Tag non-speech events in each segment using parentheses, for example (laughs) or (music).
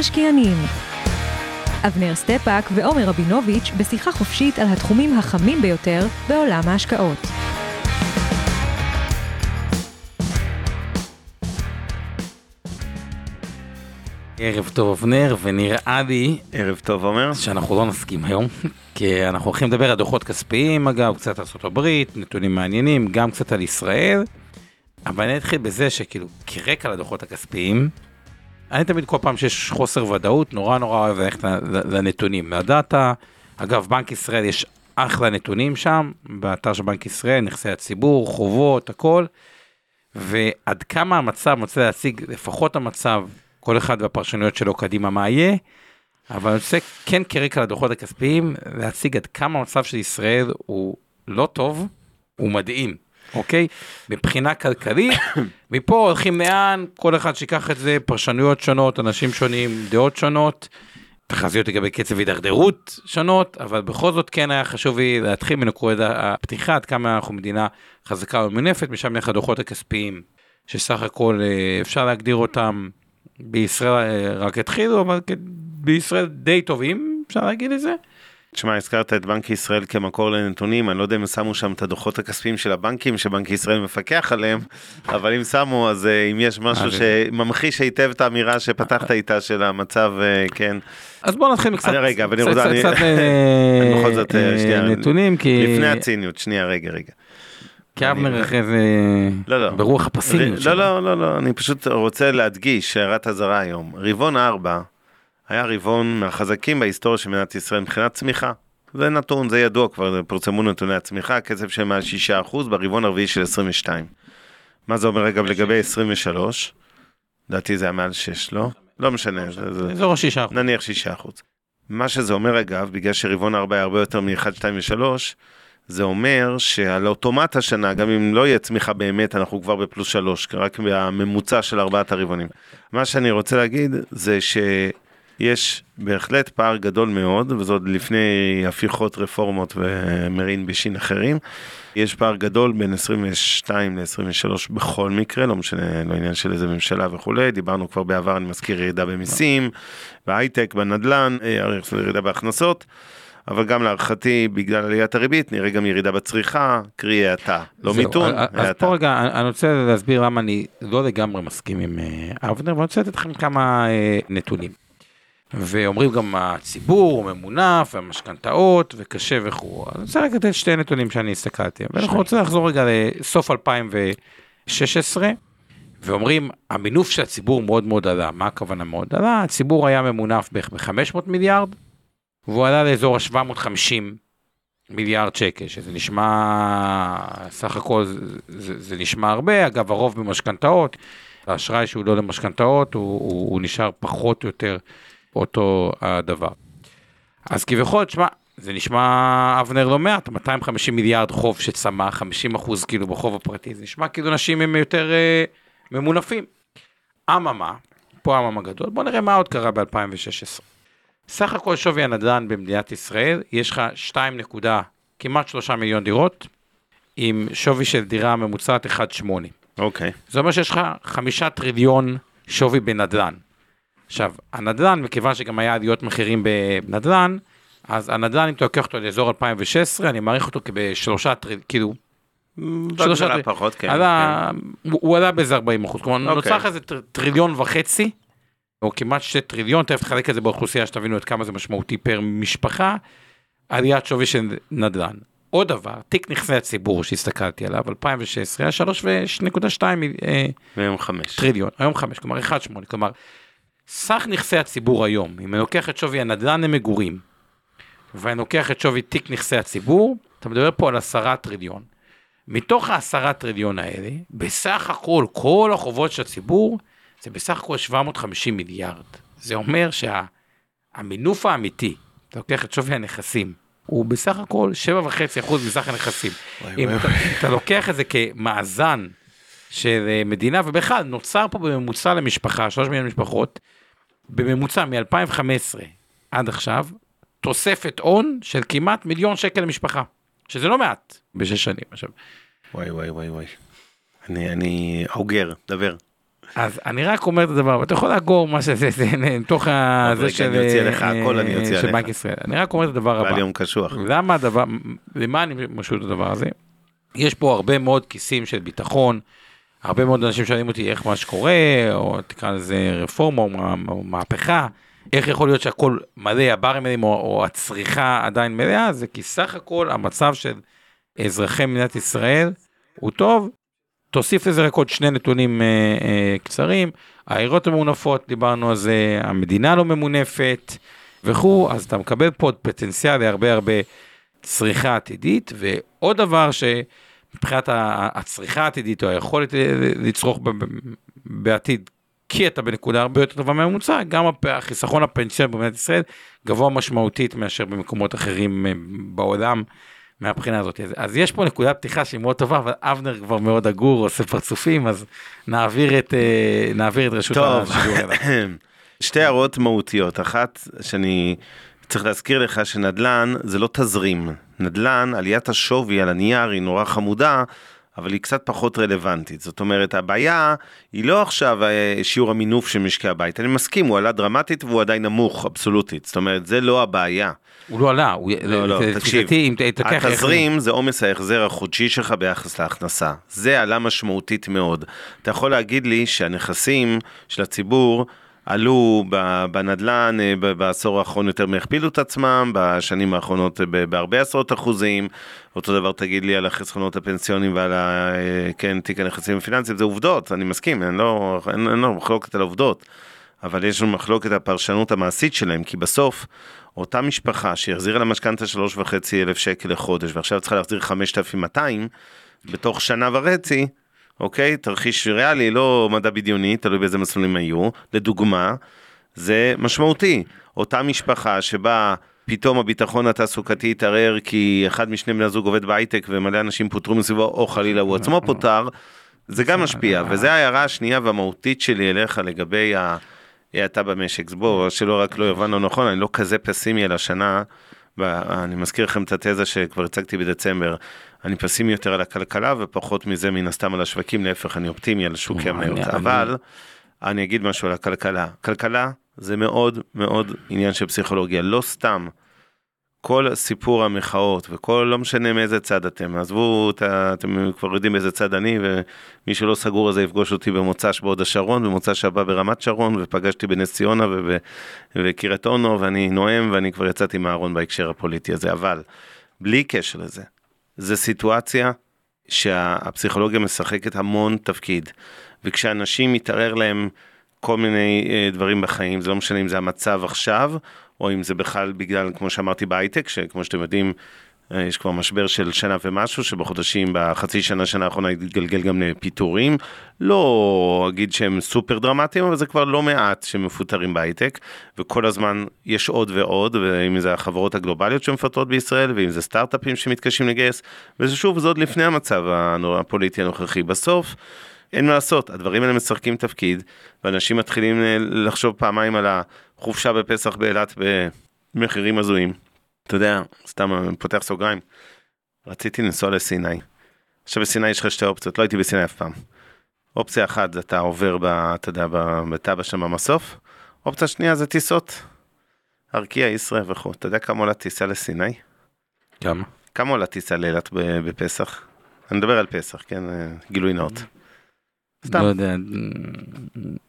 המשקיענים אבנר סטפאק ועומר רבינוביץ' בשיחה חופשית על התחומים החמים ביותר בעולם ההשקעות. ערב טוב אבנר, ונראה לי ערב טוב עומר. שאנחנו לא נסכים היום, (laughs) כי אנחנו הולכים לדבר על דוחות כספיים אגב, קצת על ארה"ב, נתונים מעניינים, גם קצת על ישראל, אבל אני אתחיל בזה שכאילו כרקע לדוחות הכספיים, אני תמיד כל פעם שיש חוסר ודאות, נורא נורא אוהב ללכת לנתונים, מהדאטה, אגב בנק ישראל יש אחלה נתונים שם, באתר של בנק ישראל, נכסי הציבור, חובות, הכל, ועד כמה המצב, אני רוצה להציג לפחות המצב, כל אחד והפרשנויות שלו קדימה מה יהיה, אבל אני רוצה כן כרקע לדוחות הכספיים, להציג עד כמה המצב של ישראל הוא לא טוב, הוא מדהים. אוקיי? מבחינה כלכלית, (coughs) מפה הולכים לאן, כל אחד שיקח את זה, פרשנויות שונות, אנשים שונים, דעות שונות, תחזיות לגבי קצב הידרדרות שונות, אבל בכל זאת כן היה חשוב לי להתחיל מנקודת הפתיחה, עד כמה אנחנו מדינה חזקה ומנפת, משם נלך הדוחות הכספיים, שסך הכל אה, אפשר להגדיר אותם בישראל אה, רק התחילו, אבל בישראל די טובים, אפשר להגיד את זה. תשמע, הזכרת את בנק ישראל כמקור לנתונים, אני לא יודע אם שמו שם את הדוחות הכספיים של הבנקים שבנק ישראל מפקח עליהם, אבל אם שמו, אז אה, אם יש משהו אה, שממחיש היטב את האמירה שפתחת איתה של המצב, אה, כן. אז בוא נתחיל קצת, רגע, ואני רוצה, קצת (laughs) בכל זאת, שנייה, נתונים, כי... לפני הציניות, שנייה, רגע, רגע. כי אבנר אחרי זה לא, לא. ברוח הפסימיות שלו. לא, לא, לא, אני פשוט רוצה להדגיש הערת אזהרה היום. רבעון ארבע, היה רבעון מהחזקים בהיסטוריה של מדינת ישראל מבחינת צמיחה. זה נתון, זה ידוע כבר, פורסמו נתוני הצמיחה, קצב של מעל 6% ברבעון הרביעי של 22. מה זה אומר אגב לגבי 23? לדעתי זה היה מעל 6, לא? לא משנה. אזור ה-6%. נניח 6%. מה שזה אומר אגב, בגלל שרבעון 4 היה הרבה יותר מ-1, 2 ו-3, זה אומר שעל אוטומט השנה, גם אם לא יהיה צמיחה באמת, אנחנו כבר בפלוס 3, רק בממוצע של ארבעת הרבעונים. מה שאני רוצה להגיד זה ש... יש בהחלט פער גדול מאוד, וזאת לפני הפיכות רפורמות ומרין בשין אחרים. יש פער גדול בין 22 ל-23 בכל מקרה, לא משנה, לא עניין של איזה ממשלה וכולי, דיברנו כבר בעבר, אני מזכיר ירידה במיסים, בהייטק, בנדל"ן, אה, ירידה בהכנסות. אבל גם להערכתי, בגלל עליית הריבית, נראה גם ירידה בצריכה, קרי האטה, לא מיתון, האטה. אז פה רגע, אני רוצה להסביר למה אני לא לגמרי מסכים עם אה, אבנר, ואני רוצה לתת לכם כמה אה, נתונים. ואומרים גם הציבור הוא ממונף והמשכנתאות וקשה וכו'. אז אני רוצה רק לתת שתי נתונים שאני הסתכלתי, ואנחנו רוצים לחזור רגע לסוף 2016, ואומרים המינוף של הציבור מאוד מאוד עלה, מה הכוונה מאוד עלה? הציבור היה ממונף בערך ב-500 מיליארד, והוא עלה לאזור ה-750 מיליארד שקל, שזה נשמע, סך הכל זה, זה, זה נשמע הרבה, אגב הרוב במשכנתאות, האשראי שהוא לא למשכנתאות הוא, הוא, הוא נשאר פחות או יותר אותו הדבר. אז כביכול, תשמע, זה נשמע אבנר לא מעט, 250 מיליארד חוב שצמח, 50 אחוז כאילו בחוב הפרטי, זה נשמע כאילו אנשים הם יותר אה, ממונפים. אממה, פה אממה גדול, בוא נראה מה עוד קרה ב-2016. סך הכל שווי הנדל"ן במדינת ישראל, יש לך 2 נקודה, כמעט 3 מיליון דירות, עם שווי של דירה ממוצעת 1.8. אוקיי. Okay. זה אומר שיש לך 5 טריליון שווי בנדל"ן. עכשיו, הנדל"ן, מכיוון שגם היה עליות מחירים בנדל"ן, אז הנדל"ן, אם אתה לוקח אותו לאזור 2016, אני מעריך אותו כבשלושה, כאילו, שלושה טריליון, פחות, כן, עלה, כן. הוא, הוא עלה באיזה 40 אחוז, כלומר אוקיי. נוצר איזה טריליון וחצי, או כמעט שתי טריליון, תכף תחלק את זה באוכלוסייה שתבינו עד כמה זה משמעותי פר משפחה, עליית שווי של נדל"ן. עוד דבר, תיק נכסי הציבור שהסתכלתי עליו, 2016 היה 3.2 היום 5 טריליון, היום 5, כלומר 1.8, כלומר סך נכסי הציבור היום, אם אני לוקח את שווי הנדל"ן למגורים, ואני לוקח את שווי תיק נכסי הציבור, אתה מדבר פה על עשרה טריליון. מתוך העשרה טריליון האלה, בסך הכל, כל החובות של הציבור, זה בסך הכל 750 מיליארד. זה אומר שהמינוף שה, האמיתי, אתה לוקח את שווי הנכסים, הוא בסך הכל 7.5% מסך הנכסים. אם אתה, אתה לוקח את זה כמאזן של אה, מדינה, ובכלל נוצר פה בממוצע למשפחה, 3 מיליון משפחות, בממוצע מ-2015 עד עכשיו, תוספת הון של כמעט מיליון שקל למשפחה, שזה לא מעט בשש שנים. עכשיו, וואי וואי וואי וואי. אני, אני אוגר, דבר. אז אני רק אומר את הדבר, ואתה יכול לאגור מה שזה, זה מתוך ה... רגע, זה של... אני אוציא עליך הכל, אני אוציא של עליך. בנק ישראל. אני רק אומר את הדבר בעל הבא. יום קשוח. למה הדבר, למה אני משהו את הדבר הזה? יש פה הרבה מאוד כיסים של ביטחון, הרבה מאוד אנשים שואלים אותי איך מה שקורה, או תקרא לזה רפורמה או, מה- או מהפכה, איך יכול להיות שהכל מלא, הברים או, או הצריכה עדיין מלאה, זה כי סך הכל המצב של אזרחי מדינת ישראל הוא טוב. תוסיף לזה רק עוד שני נתונים אה, אה, קצרים, העירות הממונפות, דיברנו על זה, המדינה לא ממונפת וכו', אז אתה מקבל פה פוטנציאל להרבה הרבה צריכה עתידית, ועוד דבר שמבחינת ה- הצריכה העתידית או היכולת לצרוך בעתיד, כי אתה בנקודה הרבה יותר טובה מהממוצע, גם החיסכון הפנסיוני במדינת ישראל גבוה משמעותית מאשר במקומות אחרים אה, בעולם. מהבחינה הזאת. אז, אז יש פה נקודת פתיחה שהיא מאוד טובה, אבל אבנר כבר מאוד עגור, עושה פרצופים, אז נעביר את, אה, נעביר את רשות טוב, השידור אליו. (coughs) שתי הערות מהותיות. אחת, שאני צריך להזכיר לך שנדל"ן זה לא תזרים. נדל"ן, עליית השווי על הנייר היא נורא חמודה, אבל היא קצת פחות רלוונטית. זאת אומרת, הבעיה היא לא עכשיו אה, שיעור המינוף של משקי הבית. אני מסכים, הוא עלה דרמטית והוא עדיין נמוך, אבסולוטית. זאת אומרת, זה לא הבעיה. הוא לא עלה, הוא... לא, לא, תקשיב. התזרים זה עומס ההחזר החודשי שלך ביחס להכנסה. זה עלה משמעותית מאוד. אתה יכול להגיד לי שהנכסים של הציבור עלו בנדלן אה, בעשור האחרון יותר מהכפילו את עצמם, בשנים האחרונות אה, בהרבה עשרות אחוזים. אותו דבר תגיד לי על החסכונות הפנסיונים ועל ה, אה, כן, תיק הנכסים הפיננסיים, זה עובדות, אני מסכים, אני לא, אין, לנו מחלוקת על העובדות. אבל יש לנו מחלוקת הפרשנות המעשית שלהם, כי בסוף, אותה משפחה שהחזירה למשכנתה שלוש וחצי אלף שקל לחודש, ועכשיו צריכה להחזיר 5,200, בתוך שנה וחצי, אוקיי? תרחיש ריאלי, לא מדע בדיוני, תלוי באיזה מסלולים היו, לדוגמה, זה משמעותי. אותה משפחה שבה פתאום הביטחון התעסוקתי התערער כי אחד משני בני הזוג עובד בהייטק ומלא אנשים פוטרו מסביבו, או חלילה הוא עצמו פוטר, זה גם משפיע, וזו ההערה השנייה והמהותית שלי אליך לגבי ה... האטה במשק. אז בואו, שלא רק לא יובן לא נכון, אני לא כזה פסימי על השנה. אני מזכיר לכם את התזה שכבר הצגתי בדצמבר. אני פסימי יותר על הכלכלה ופחות מזה מן הסתם על השווקים, להפך, אני אופטימי על שווקי אני- המניות. אבל אני אגיד משהו על הכלכלה. כלכלה זה מאוד מאוד עניין של פסיכולוגיה, לא סתם. כל סיפור המחאות וכל, לא משנה מאיזה צד אתם, עזבו, אתם כבר יודעים באיזה צד אני, ומי שלא סגור על זה יפגוש אותי במוצ"ש בהוד השרון, במוצ"ש הבא ברמת שרון, ופגשתי בנס ציונה וב- ובקריית אונו, ואני נואם, ואני כבר יצאתי מהארון בהקשר הפוליטי הזה, אבל בלי קשר לזה, זו סיטואציה שהפסיכולוגיה משחקת המון תפקיד, וכשאנשים מתערער להם כל מיני אה, דברים בחיים, זה לא משנה אם זה המצב עכשיו, או אם זה בכלל בגלל, כמו שאמרתי בהייטק, שכמו שאתם יודעים, יש כבר משבר של שנה ומשהו, שבחודשים, בחצי שנה, שנה האחרונה התגלגל גם לפיטורים. לא אגיד שהם סופר דרמטיים, אבל זה כבר לא מעט שמפוטרים בהייטק, וכל הזמן יש עוד ועוד, ואם זה החברות הגלובליות שמפטרות בישראל, ואם זה סטארט-אפים שמתקשים לגייס, ושוב, זה עוד לפני המצב הפוליטי הנוכחי. בסוף, אין מה לעשות, הדברים האלה משחקים תפקיד, ואנשים מתחילים אה, לחשוב פעמיים על החופשה בפסח באילת במחירים הזויים. אתה יודע, סתם פותח סוגריים, רציתי לנסוע לסיני. עכשיו בסיני יש לך שתי אופציות, לא הייתי בסיני אף פעם. אופציה אחת זה אתה עובר, ב, אתה יודע, בטאבה שם במסוף, אופציה שנייה זה טיסות. ארקיע, ישראל וכו'. אתה יודע כמה עולה טיסה לסיני? כמה? כמה עולה טיסה לאילת בפסח? אני מדבר על פסח, כן? אה, גילוי נאות. סתם. לא יודע,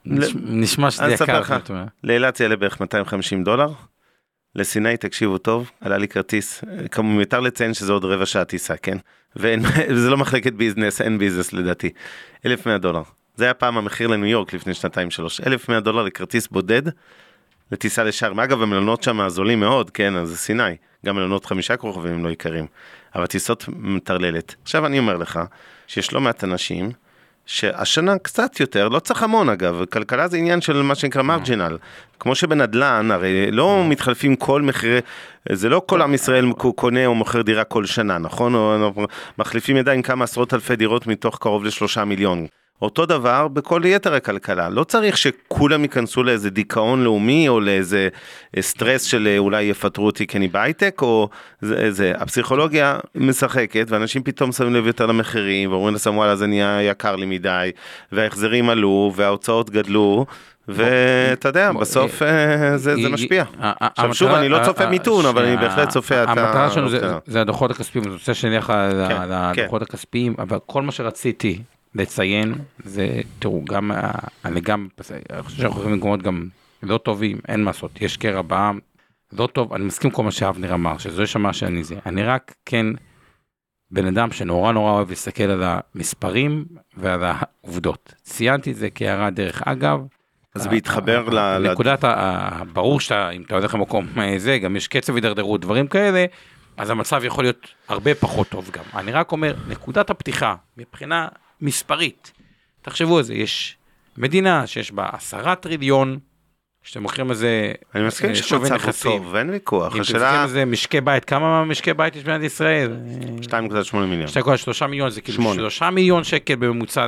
נש- נשמע שזה אני אספר יקר. לך. לאילת זה יעלה בערך 250 דולר. לסיני, תקשיבו טוב, עלה לי כרטיס, כמובן מיותר לציין שזה עוד רבע שעה טיסה, כן? וזה (laughs) לא מחלקת ביזנס, אין ביזנס לדעתי. 1,100 דולר. זה היה פעם המחיר לניו יורק לפני שנתיים שלוש. 1,100 דולר לכרטיס בודד לטיסה לשארם. אגב, המלונות שם זולים מאוד, כן, אז זה סיני. גם מלונות חמישה כוכבים לא יקרים. אבל טיסות מטרללת. עכשיו אני אומר לך, שיש לא מעט אנשים שהשנה קצת יותר, לא צריך המון אגב, כלכלה זה עניין של מה שנקרא מרג'ינל. כמו שבנדל"ן, הרי לא מתחלפים כל מחירי, זה לא כל עם ישראל קונה או מוכר דירה כל שנה, נכון? מחליפים עדיין כמה עשרות אלפי דירות מתוך קרוב לשלושה מיליון. אותו דבר בכל יתר הכלכלה, לא צריך שכולם ייכנסו לאיזה דיכאון לאומי או לאיזה סטרס של אה, אולי יפטרו אותי כי אני בהייטק או זה, זה, הפסיכולוגיה משחקת ואנשים פתאום שמים לב יותר למחירים ואומרים לעצמם וואלה זה נהיה יקר לי מדי וההחזרים עלו וההוצאות גדלו ואתה יודע, בסוף אה, זה משפיע. עכשיו שוב, אני לא צופה מיתון, אבל אני בהחלט צופה את ה... המטרה שלנו זה הדוחות הכספיים, אני רוצה שנלך על כן, כן. הכספיים, אבל כל מה שרציתי לציין, זה, תראו, גם, אני גם, אני חושב שאנחנו יכולים במקומות גם לא טובים, אין מה לעשות, יש קרע בעם, לא טוב, אני מסכים כל מה שאבנר אמר, שזה יש מה שאני זה, אני רק כן בן אדם שנורא נורא אוהב להסתכל על המספרים ועל העובדות. ציינתי את זה כהערה דרך אגב. אז בהתחבר ל... נקודת, ברור שאתה, אם אתה הולך למקום אה, זה, גם יש קצב הידרדרות, דברים כאלה, אז המצב יכול להיות הרבה פחות טוב גם. אני רק אומר, נקודת הפתיחה, מבחינה מספרית. תחשבו על זה, יש מדינה שיש בה עשרה טריליון, שאתם לוקחים איזה אני מסכים אה, שמצב הוא טוב, אין ויכוח. אם אתם לוקחים איזה משקי בית, כמה משקי בית יש במדינת ישראל? 2.8 מיליון. 2.3 מיליון, זה כאילו 3 מיליון שקל בממוצע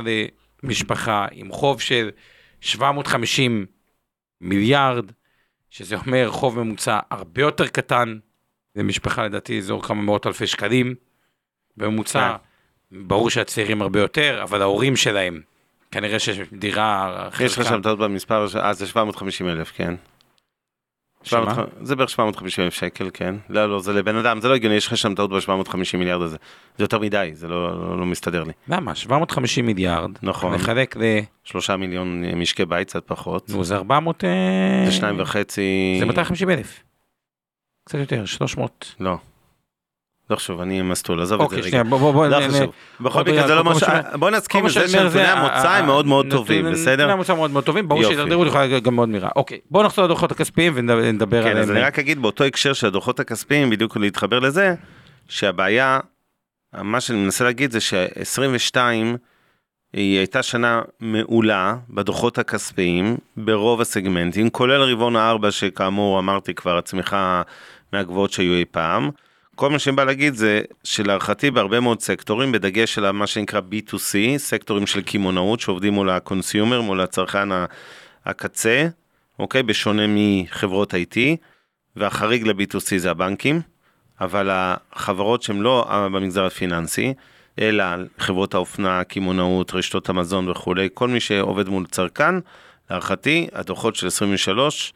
למשפחה, עם חוב של 750 מיליארד, שזה אומר חוב ממוצע הרבה יותר קטן למשפחה, לדעתי אזור כמה מאות אלפי שקלים בממוצע. כן. ברור שהצעירים הרבה יותר, אבל ההורים שלהם, כנראה שיש דירה... יש לך שם טעות במספר, אה זה 750 אלף, כן. שמה? זה בערך 750 אלף שקל, כן. לא, לא, זה לבן אדם, זה לא הגיוני, יש לך שם טעות ב-750 מיליארד הזה. זה יותר מדי, זה לא, לא, לא מסתדר לי. למה? 750 מיליארד. נכון. נחלק ל... שלושה מיליון משקי בית, קצת פחות. נו, זה 400... אה, זה שניים וחצי... זה 250 אלף. קצת יותר, 300. לא. לא חשוב, אני מסטול, עזוב את זה רגע. אוקיי, שנייה, בוא, בוא, בוא, לא חשוב. בכל מקרה זה לא מה ש... בוא נסכים לזה שנתוני המוצא הם מאוד מאוד טובים, בסדר? נתוני המוצא מאוד מאוד טובים, ברור שהידרדרות יכולה להיות גם מאוד מהירה. אוקיי, בוא נחזור לדוחות הכספיים ונדבר עליהם. כן, אז אני רק אגיד באותו הקשר של הדוחות הכספיים, בדיוק להתחבר לזה, שהבעיה, מה שאני מנסה להגיד זה ש-22 היא הייתה שנה מעולה בדוחות הכספיים ברוב הסגמנטים, כולל רבעון הארבע שכאמור אמרתי כבר הצמיחה מהגבוהות שהיו אי פעם. כל מה שאני בא להגיד זה שלהערכתי בהרבה מאוד סקטורים, בדגש על מה שנקרא B2C, סקטורים של קמעונאות שעובדים מול ה consumer, מול הצרכן הקצה, אוקיי? בשונה מחברות IT, והחריג ל-B2C זה הבנקים, אבל החברות שהן לא במגזר הפיננסי, אלא חברות האופנה, קמעונאות, רשתות המזון וכולי, כל מי שעובד מול צרכן, להערכתי, הדוחות של 23,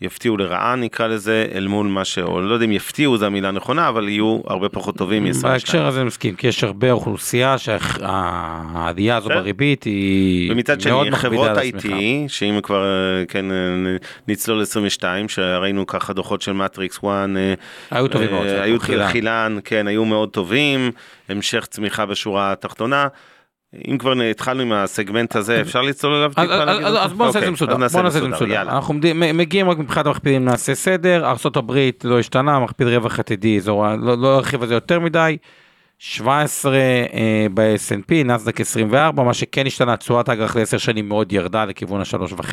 יפתיעו לרעה נקרא לזה, אל מול מה ש... או לא יודע אם יפתיעו זו המילה הנכונה, אבל יהיו הרבה פחות טובים מ-22. בהקשר הזה מסכים, כי יש הרבה אוכלוסייה שהעלייה הזו כן. בריבית היא ומצד שני, חברות IT, שאם כבר, כן, נצלול 22, שראינו ככה דוחות של מטריקס 1, היו טובים מאוד, אה, היו חילן, כן, היו מאוד טובים, המשך צמיחה בשורה התחתונה. אם כבר התחלנו עם הסגמנט הזה אפשר לצלול אליו טיפה? אז בוא נעשה את זה אוקיי, מסודר, בוא נעשה את זה מסודר, אנחנו מגיעים רק מבחינת המכפילים נעשה סדר, ארה"ב לא השתנה, מכפיל רווח עתידי, לא, לא ארחיב על זה יותר מדי, 17 אה, ב-S&P, נסדק 24, מה שכן השתנה, תשואת האג"ח ל-10 שנים מאוד ירדה לכיוון ה-3.5,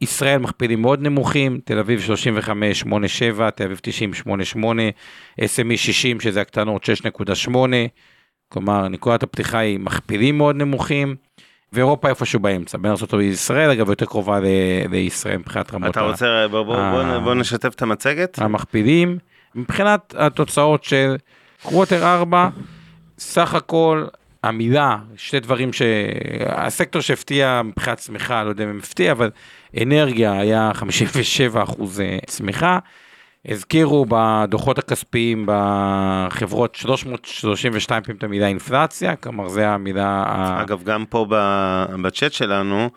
ישראל מכפילים מאוד נמוכים, תל אביב 35, 8.7, תל אביב 90, 8.8, SME 60 שזה הקטנות 6.8, כלומר נקודת הפתיחה היא מכפילים מאוד נמוכים. ואירופה איפשהו באמצע, בין ארה"ב לישראל, אגב יותר קרובה לישראל מבחינת רמות. אתה רוצה, בוא, בוא, בוא, בוא נשתף את המצגת. המכפילים, מבחינת התוצאות של קווטר 4, סך הכל המילה, שתי דברים שהסקטור שהפתיע מבחינת צמיחה, לא יודע אם הפתיע, אבל אנרגיה היה 57 אחוז צמיחה. הזכירו בדוחות הכספיים בחברות 332 פעמים את המילה אינפלציה, כלומר זה המילה... אגב, גם פה בצ'אט שלנו,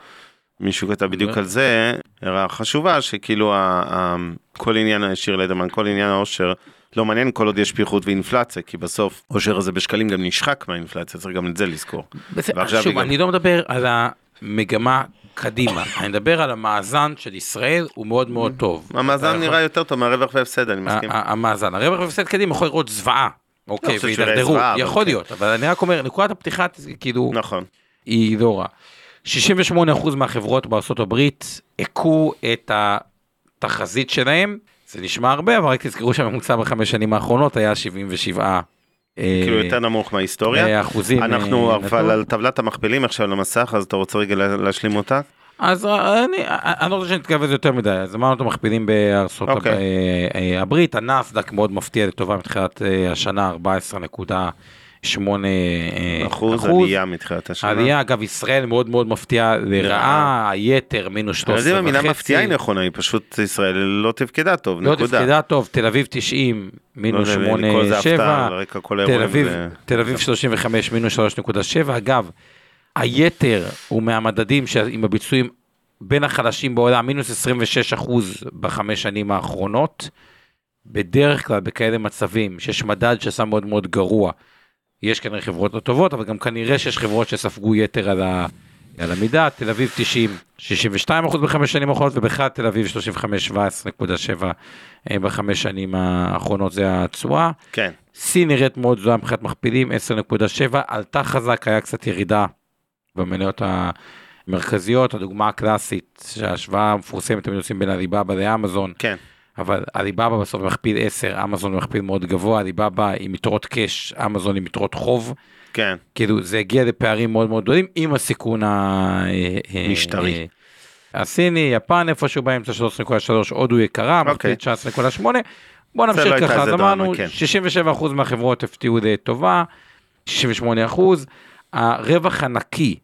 מישהו כתב בדיוק על זה, הערה חשובה, שכאילו כל עניין, שיר לדמן, כל עניין העושר, לא מעניין כל עוד יש פיחות ואינפלציה, כי בסוף עושר הזה בשקלים גם נשחק מהאינפלציה, צריך גם את זה לזכור. שוב, אני לא מדבר על המגמה קדימה. אני מדבר על המאזן של ישראל, הוא מאוד מאוד טוב. המאזן נראה יותר טוב מהרווח והפסד, אני מסכים. המאזן, הרווח והפסד קדימה יכול לראות זוועה. אוקיי, לא והידרדרו, יכול כן. להיות, אבל אני רק אומר, נקודת הפתיחה, כאילו... נכון. היא לא רעה. 68% מהחברות בארצות הברית הכו את התחזית שלהם, זה נשמע הרבה, אבל רק תזכרו שהממוצע בחמש שנים האחרונות היה 77 כאילו אה, יותר נמוך מההיסטוריה. אחוזים. אנחנו אה, אבל על טבלת המכפילים עכשיו למסך, אז אתה רוצה רגע להשלים אותה? אז אה, אני, לא רוצה שנתקרב לזה יותר מדי, אז אמרנו את המכפילים בארצות אוקיי. הברית, הנאסדק מאוד מפתיע לטובה מתחילת השנה 14 נקודה. אה, אחוז, אחוז. עלייה מתחילת השנה. עלייה, אגב, ישראל מאוד מאוד מפתיעה לרעה, היתר מינוס 13 וחצי. אני לא יודע אם המילה מפתיעה היא נכונה, היא פשוט ישראל לא תפקדה טוב, לא נקודה. לא תפקדה טוב, תל אביב 90, מינוס לא, 8, 7, תל אביב, ו... תל אביב 35, מינוס 3.7, אגב, היתר הוא מהמדדים עם הביצועים בין החלשים בעולם, מינוס 26 אחוז בחמש שנים האחרונות. בדרך כלל בכאלה מצבים שיש מדד שעשה מאוד מאוד גרוע, יש כנראה חברות לא טובות, אבל גם כנראה שיש חברות שספגו יתר על, ה, על המידה, תל אביב 90, 62 אחוז בחמש שנים האחרונות, ובכלל תל אביב 35, 17.7 אה, בחמש שנים האחרונות. זה התשואה. כן, סין נראית מאוד זוהה מבחינת מכפילים, 10.7, עלתה חזק, היה קצת ירידה במניות המרכזיות, הדוגמה הקלאסית, שההשוואה המפורסמת, תמיד עושים בין עליבאבא לאמזון, כן. אבל עליבאבא בסוף מכפיל 10, אמזון מכפיל מאוד גבוה, עליבאבא עם יתרות קאש, אמזון עם יתרות חוב, כן, כאילו זה הגיע לפערים מאוד מאוד גדולים עם הסיכון ה- אה, משטרי. אה, הסיני, יפן איפשהו באמצע 13.3, הודו יקרה, מכפיל אוקיי. 19.8. בוא זה נמשיך לא ככה, אז אמרנו כן. 67% מהחברות הפתיעו לטובה, 68%. הרווח הנקי,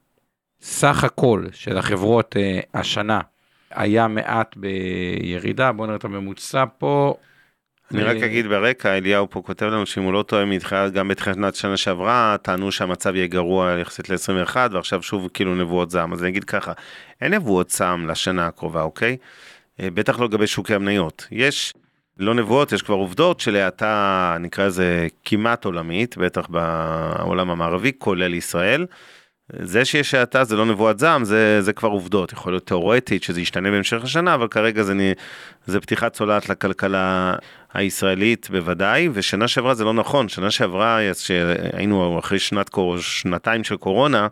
סך הכל של החברות אה, השנה, היה מעט בירידה, בוא נראה את הממוצע פה. אני רק אה, אגיד ברקע, אליהו פה כותב לנו שאם הוא לא טועה מתחילת, גם בתחילת שנה שעברה, טענו שהמצב יהיה גרוע יחסית ל-21, ועכשיו שוב כאילו נבואות זעם. אז אני אגיד ככה, אין נבואות זעם לשנה הקרובה, אוקיי? אה, בטח לא לגבי שוקי המניות. יש, לא נבואות, יש כבר עובדות של האטה, נקרא לזה כמעט עולמית, בטח בעולם המערבי, כולל ישראל. זה שיש האטה זה לא נבואת זעם, זה, זה כבר עובדות. יכול להיות תיאורטית שזה ישתנה בהמשך השנה, אבל כרגע זה, זה פתיחת צולעת לכלכלה הישראלית בוודאי, ושנה שעברה זה לא נכון, שנה שעברה שהיינו אחרי שנת, שנתיים של קורונה,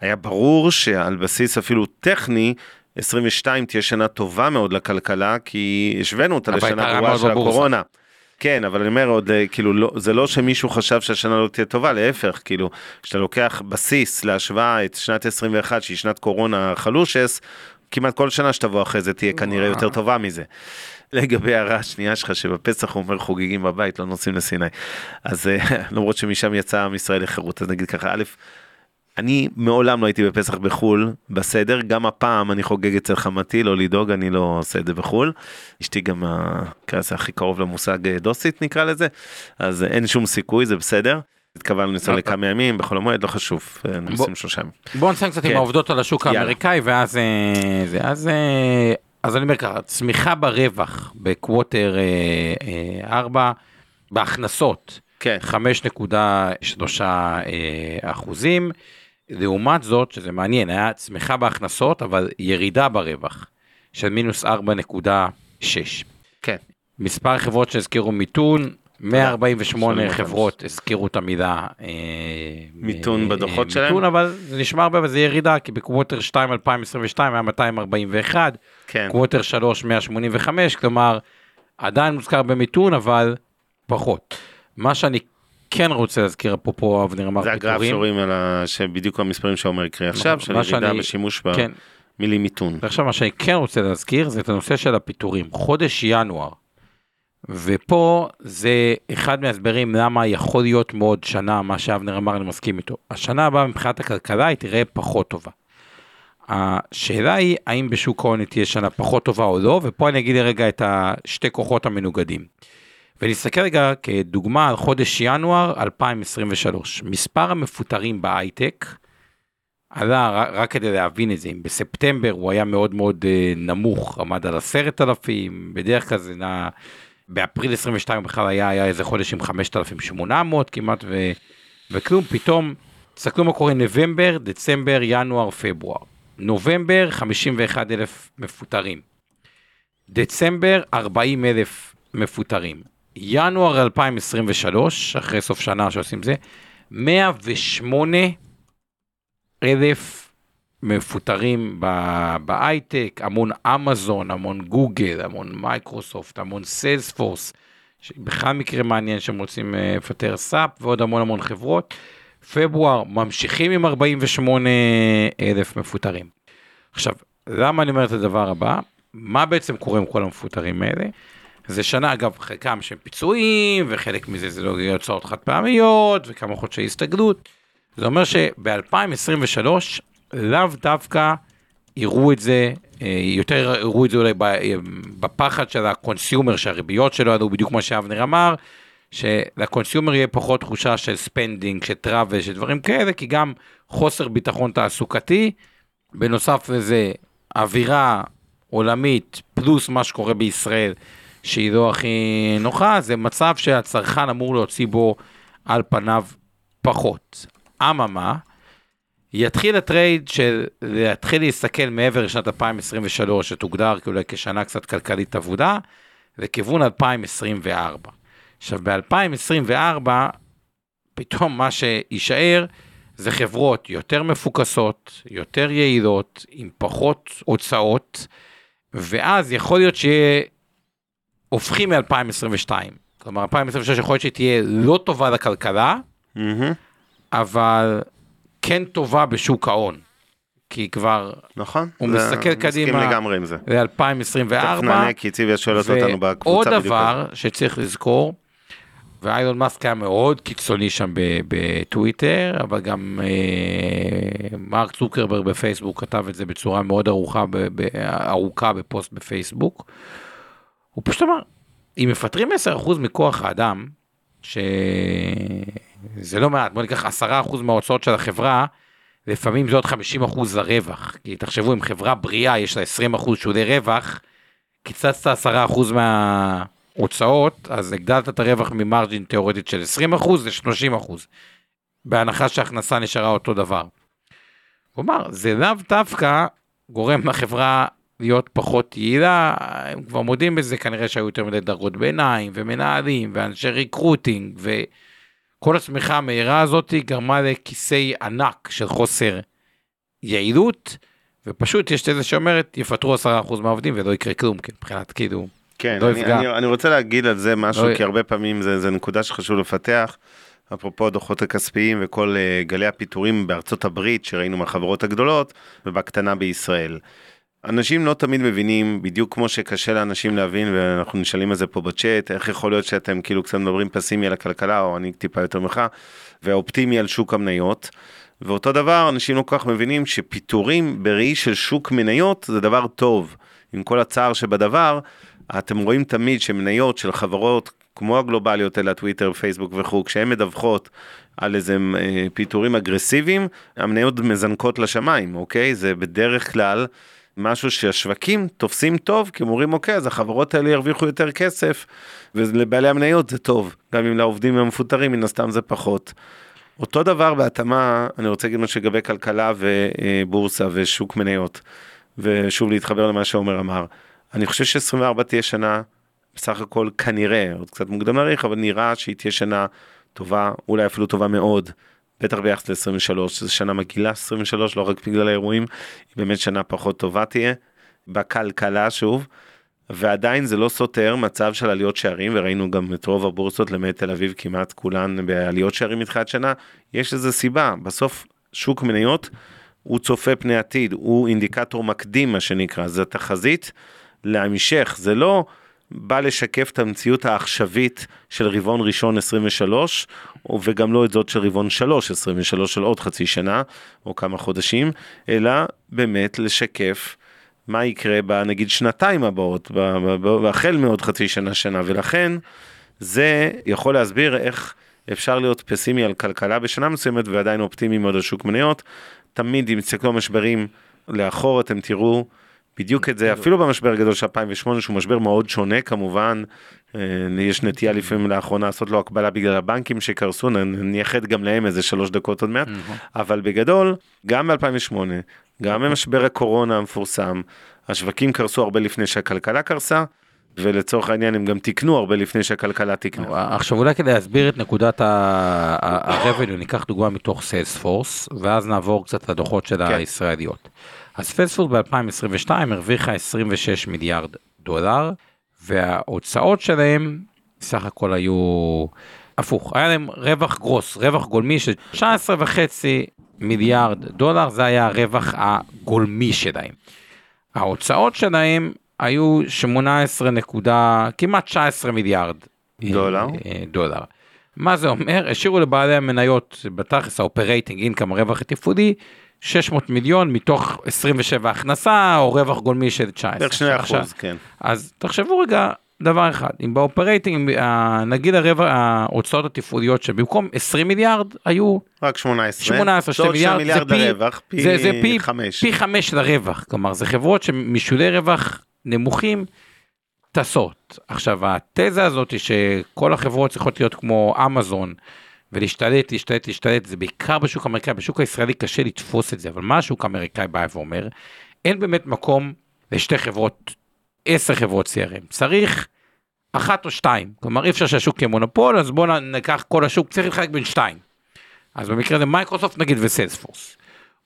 היה ברור שעל בסיס אפילו טכני, 22 תהיה שנה טובה מאוד לכלכלה, כי השווינו אותה לשנה גרועה של בבורסה. הקורונה. כן, אבל אני אומר עוד, אה, כאילו, לא, זה לא שמישהו חשב שהשנה לא תהיה טובה, להפך, כאילו, כשאתה לוקח בסיס להשוואה את שנת 21, שהיא שנת קורונה חלושס, כמעט כל שנה שתבוא אחרי זה תהיה כנראה יותר טובה מזה. לגבי ההערה השנייה שלך, שבפסח הוא אומר חוגגים בבית, לא נוסעים לסיני. אז אה, (laughs) למרות שמשם יצא עם ישראל לחירות, אז נגיד ככה, א', אני מעולם לא הייתי בפסח בחו"ל, בסדר, גם הפעם אני חוגג אצל חמתי, לא לדאוג, אני לא עושה את זה בחו"ל. אשתי גם, נקרא לזה הכי קרוב למושג אה, דוסית נקרא לזה, אז אין שום סיכוי, זה בסדר. התכוונו לנסוע אוקיי. לכמה ימים, בחול המועד, לא חשוב, אה, נוסעים שלושה ימים. בוא נסיים קצת עם כן. העובדות על השוק. האמריקאי ואז אה, זה אז אז אני אומר ככה צמיחה ברווח בקווטר 4 בהכנסות כן, 5.3 אה, אחוזים לעומת זאת שזה מעניין היה צמיחה בהכנסות אבל ירידה ברווח של מינוס 4.6 כן. מספר חברות שהזכירו מיתון 148 שומעים חברות הזכירו את המילה אה, מיתון אה, בדוחות אה, שלהם? מיתון, אבל זה נשמע הרבה וזה ירידה כי בקווטר 2 2022 היה 241 כן, קווטר 3 185 כלומר עדיין מוזכר במיתון אבל פחות. מה שאני כן רוצה להזכיר אפרופו אבנר אמר זה הגרף פיטורים. שרואים על ה... שבדיוק המספרים שעומר הקריא עכשיו, של ירידה שאני- בשימוש כן, במילים מיתון. ועכשיו מה שאני כן רוצה להזכיר זה את הנושא של הפיטורים חודש ינואר. ופה זה אחד מההסברים למה יכול להיות מאוד שנה מה שאבנר אמר אני מסכים איתו השנה הבאה מבחינת הכלכלה היא תראה פחות טובה. השאלה היא האם בשוק ההון תהיה שנה פחות טובה או לא ופה אני אגיד רגע את השתי כוחות המנוגדים. ונסתכל רגע כדוגמה על חודש ינואר 2023 מספר המפוטרים בהייטק עלה רק, כדי להבין את זה, אם בספטמבר הוא היה מאוד מאוד אה, נמוך, עמד על עשרת אלפים, בדרך כלל זה נע, באפריל 22 בכלל היה, היה איזה חודש עם 5,800 כמעט ו, וכלום, פתאום, תסתכלו מה קורה נובמבר, דצמבר, ינואר, פברואר. נובמבר 51 אלף מפוטרים, דצמבר 40 אלף מפוטרים, ינואר 2023, אחרי סוף שנה שעושים זה, 108 אלף מפוטרים בהייטק, המון אמזון, המון גוגל, המון מייקרוסופט, המון סיילספורס, שבכלל מקרה מעניין שהם רוצים אה, לפטר סאפ ועוד המון המון חברות. פברואר ממשיכים עם 48 אלף מפוטרים. עכשיו, למה אני אומר את הדבר הבא? מה בעצם קורה עם כל המפוטרים האלה? זה שנה, אגב, חלקם שהם פיצויים, וחלק מזה זה לא הוצאות חד פעמיות, וכמה חודשי הסתגלות. זה אומר שב-2023, לאו דווקא יראו את זה, אה, יותר יראו את זה אולי ב- בפחד של ה consumer, שהריביות שלו יעלו בדיוק כמו שאבנר אמר, של consumer יהיה פחות תחושה של spending, של travel, של דברים כאלה, כי גם חוסר ביטחון תעסוקתי, בנוסף לזה, אווירה עולמית, פלוס מה שקורה בישראל, שהיא לא הכי נוחה, זה מצב שהצרכן אמור להוציא בו על פניו פחות. אממה, יתחיל הטרייד של להתחיל להסתכל מעבר לשנת 2023, שתוגדר כאולי כשנה קצת כלכלית עבודה, לכיוון 2024. עכשיו, ב-2024, פתאום מה שיישאר זה חברות יותר מפוקסות, יותר יעילות, עם פחות הוצאות, ואז יכול להיות שיהיה, הופכים מ-2022. כלומר, 2023 יכול להיות שתהיה לא טובה לכלכלה. אבל כן טובה בשוק ההון. כי כבר נכון. הוא זה- מסתכל קדימה. מסכים לגמרי עם זה. תכף ל-2024. נענה, כי ציוויה שואלת אותנו בקבוצה בדיוק. דבר שצריך לזכור, ואיילון מאסק היה מאוד קיצוני שם בטוויטר, אבל גם אה, מרק צוקרברג בפייסבוק כתב את זה בצורה מאוד ארוכה, ב- ב- ארוכה בפוסט בפייסבוק. הוא פשוט אמר, אם מפטרים 10% מכוח האדם, שזה לא מעט, בוא ניקח 10% מההוצאות של החברה, לפעמים זה עוד 50% לרווח. כי תחשבו, אם חברה בריאה יש לה 20% שולי רווח, קיצצת 10% מההוצאות, אז הגדלת את הרווח ממרג'ין תיאורטית של 20% ל-30%, בהנחה שההכנסה נשארה אותו דבר. כלומר, זה לאו דווקא גורם לחברה להיות פחות יעילה, הם כבר מודים בזה, כנראה שהיו יותר מדי דרגות ביניים, ומנהלים, ואנשי recruiting, וכל הצמיחה המהירה הזאת גרמה לכיסי ענק של חוסר יעילות, ופשוט יש תזה שאומרת, יפטרו 10% מהעובדים ולא יקרה כלום, כן, מבחינת כאילו, כן, לא אני, יפגע. אני, אני רוצה להגיד על זה משהו, לא- כי הרבה פעמים זה, זה נקודה שחשוב לפתח. אפרופו הדוחות הכספיים וכל uh, גלי הפיטורים בארצות הברית שראינו מהחברות הגדולות ובקטנה בישראל. אנשים לא תמיד מבינים, בדיוק כמו שקשה לאנשים להבין, ואנחנו נשאלים על זה פה בצ'אט, איך יכול להיות שאתם כאילו קצת מדברים פסימי על הכלכלה, או אני טיפה יותר ממך, ואופטימי על שוק המניות. ואותו דבר, אנשים לא כל כך מבינים שפיטורים בראי של שוק מניות זה דבר טוב. עם כל הצער שבדבר, אתם רואים תמיד שמניות של חברות כמו הגלובליות אלה, טוויטר, פייסבוק וכו', כשהן מדווחות על איזה אה, פיטורים אגרסיביים, המניות מזנקות לשמיים, אוקיי? זה בדרך כלל משהו שהשווקים תופסים טוב, כי הם אומרים, אוקיי, אז החברות האלה ירוויחו יותר כסף, ולבעלי המניות זה טוב, גם אם לעובדים המפוטרים, מן הסתם זה פחות. אותו דבר בהתאמה, אני רוצה להגיד משהו לגבי כלכלה ובורסה ושוק מניות, ושוב להתחבר למה שעומר אמר. אני חושב ש-24 תהיה שנה, בסך הכל כנראה, עוד קצת מוקדם להעריך, אבל נראה שהיא תהיה שנה טובה, אולי אפילו טובה מאוד, בטח ביחס ל-23, זו שנה מגעילה, 23, לא רק בגלל האירועים, היא באמת שנה פחות טובה תהיה, בכלכלה שוב, ועדיין זה לא סותר מצב של עליות שערים, וראינו גם את רוב הבורסות למעט תל אביב כמעט כולן בעליות שערים מתחילת שנה, יש לזה סיבה, בסוף שוק מניות הוא צופה פני עתיד, הוא אינדיקטור מקדים מה שנקרא, זה תחזית להמשך, זה לא בא לשקף את המציאות העכשווית של רבעון ראשון 23, וגם לא את זאת של רבעון 3 23 של עוד חצי שנה או כמה חודשים, אלא באמת לשקף מה יקרה בנגיד שנתיים הבאות, החל מעוד חצי שנה שנה, ולכן זה יכול להסביר איך אפשר להיות פסימי על כלכלה בשנה מסוימת ועדיין אופטימי מאוד על שוק מניות. תמיד אם תסתכלו משברים לאחור אתם תראו בדיוק את זה, אפילו במשבר הגדול של 2008 שהוא משבר מאוד שונה כמובן, אה, יש נטייה לפעמים לאחרונה לעשות לו הקבלה בגלל הבנקים שקרסו, נייחד גם להם איזה שלוש דקות עוד מעט, אבל בגדול, גם ב-2008, גם במשבר הקורונה המפורסם, השווקים קרסו הרבה לפני שהכלכלה קרסה, ולצורך העניין הם גם תיקנו הרבה לפני שהכלכלה תיקנה. עכשיו אולי כדי להסביר את נקודת ה-revenue, ניקח דוגמה מתוך סיילספורס, ואז נעבור קצת לדוחות של כן. הישראליות. אז סיילספורס ב-2022 הרוויחה 26 מיליארד דולר, וההוצאות שלהם סך הכל היו הפוך, היה להם רווח גרוס, רווח גולמי של 19 וחצי מיליארד דולר, זה היה הרווח הגולמי שלהם. ההוצאות שלהם היו 18 נקודה, כמעט 19 מיליארד דולר. אה, דולר. מה זה אומר? השאירו לבעלי המניות בתכלס ה operating income הרווח התפעולי 600 מיליון מתוך 27 הכנסה או רווח גולמי של 19. בערך 2 עכשיו, אחוז, כן. אז תחשבו רגע דבר אחד, אם ב operating, אה, נגיד הרווח, ההוצאות התפעוליות שבמקום 20 מיליארד היו רק 18. 18, 2 ועוד מיליארד, מיליארד זה פי- הרווח, פי זה, זה פי, 5. פי 5 לרווח, כלומר זה חברות ששולי רווח נמוכים טסות. עכשיו התזה הזאת שכל החברות צריכות להיות כמו אמזון ולהשתלט, להשתלט, להשתלט, זה בעיקר בשוק האמריקאי, בשוק הישראלי קשה לתפוס את זה, אבל מה השוק האמריקאי בא ואומר? אין באמת מקום לשתי חברות, עשר חברות CRM, צריך אחת או שתיים, כלומר אי אפשר שהשוק יהיה מונופול, אז בואו ניקח כל השוק, צריך לחלק בין שתיים. אז במקרה הזה מייקרוסופט נגיד וסיילספורס.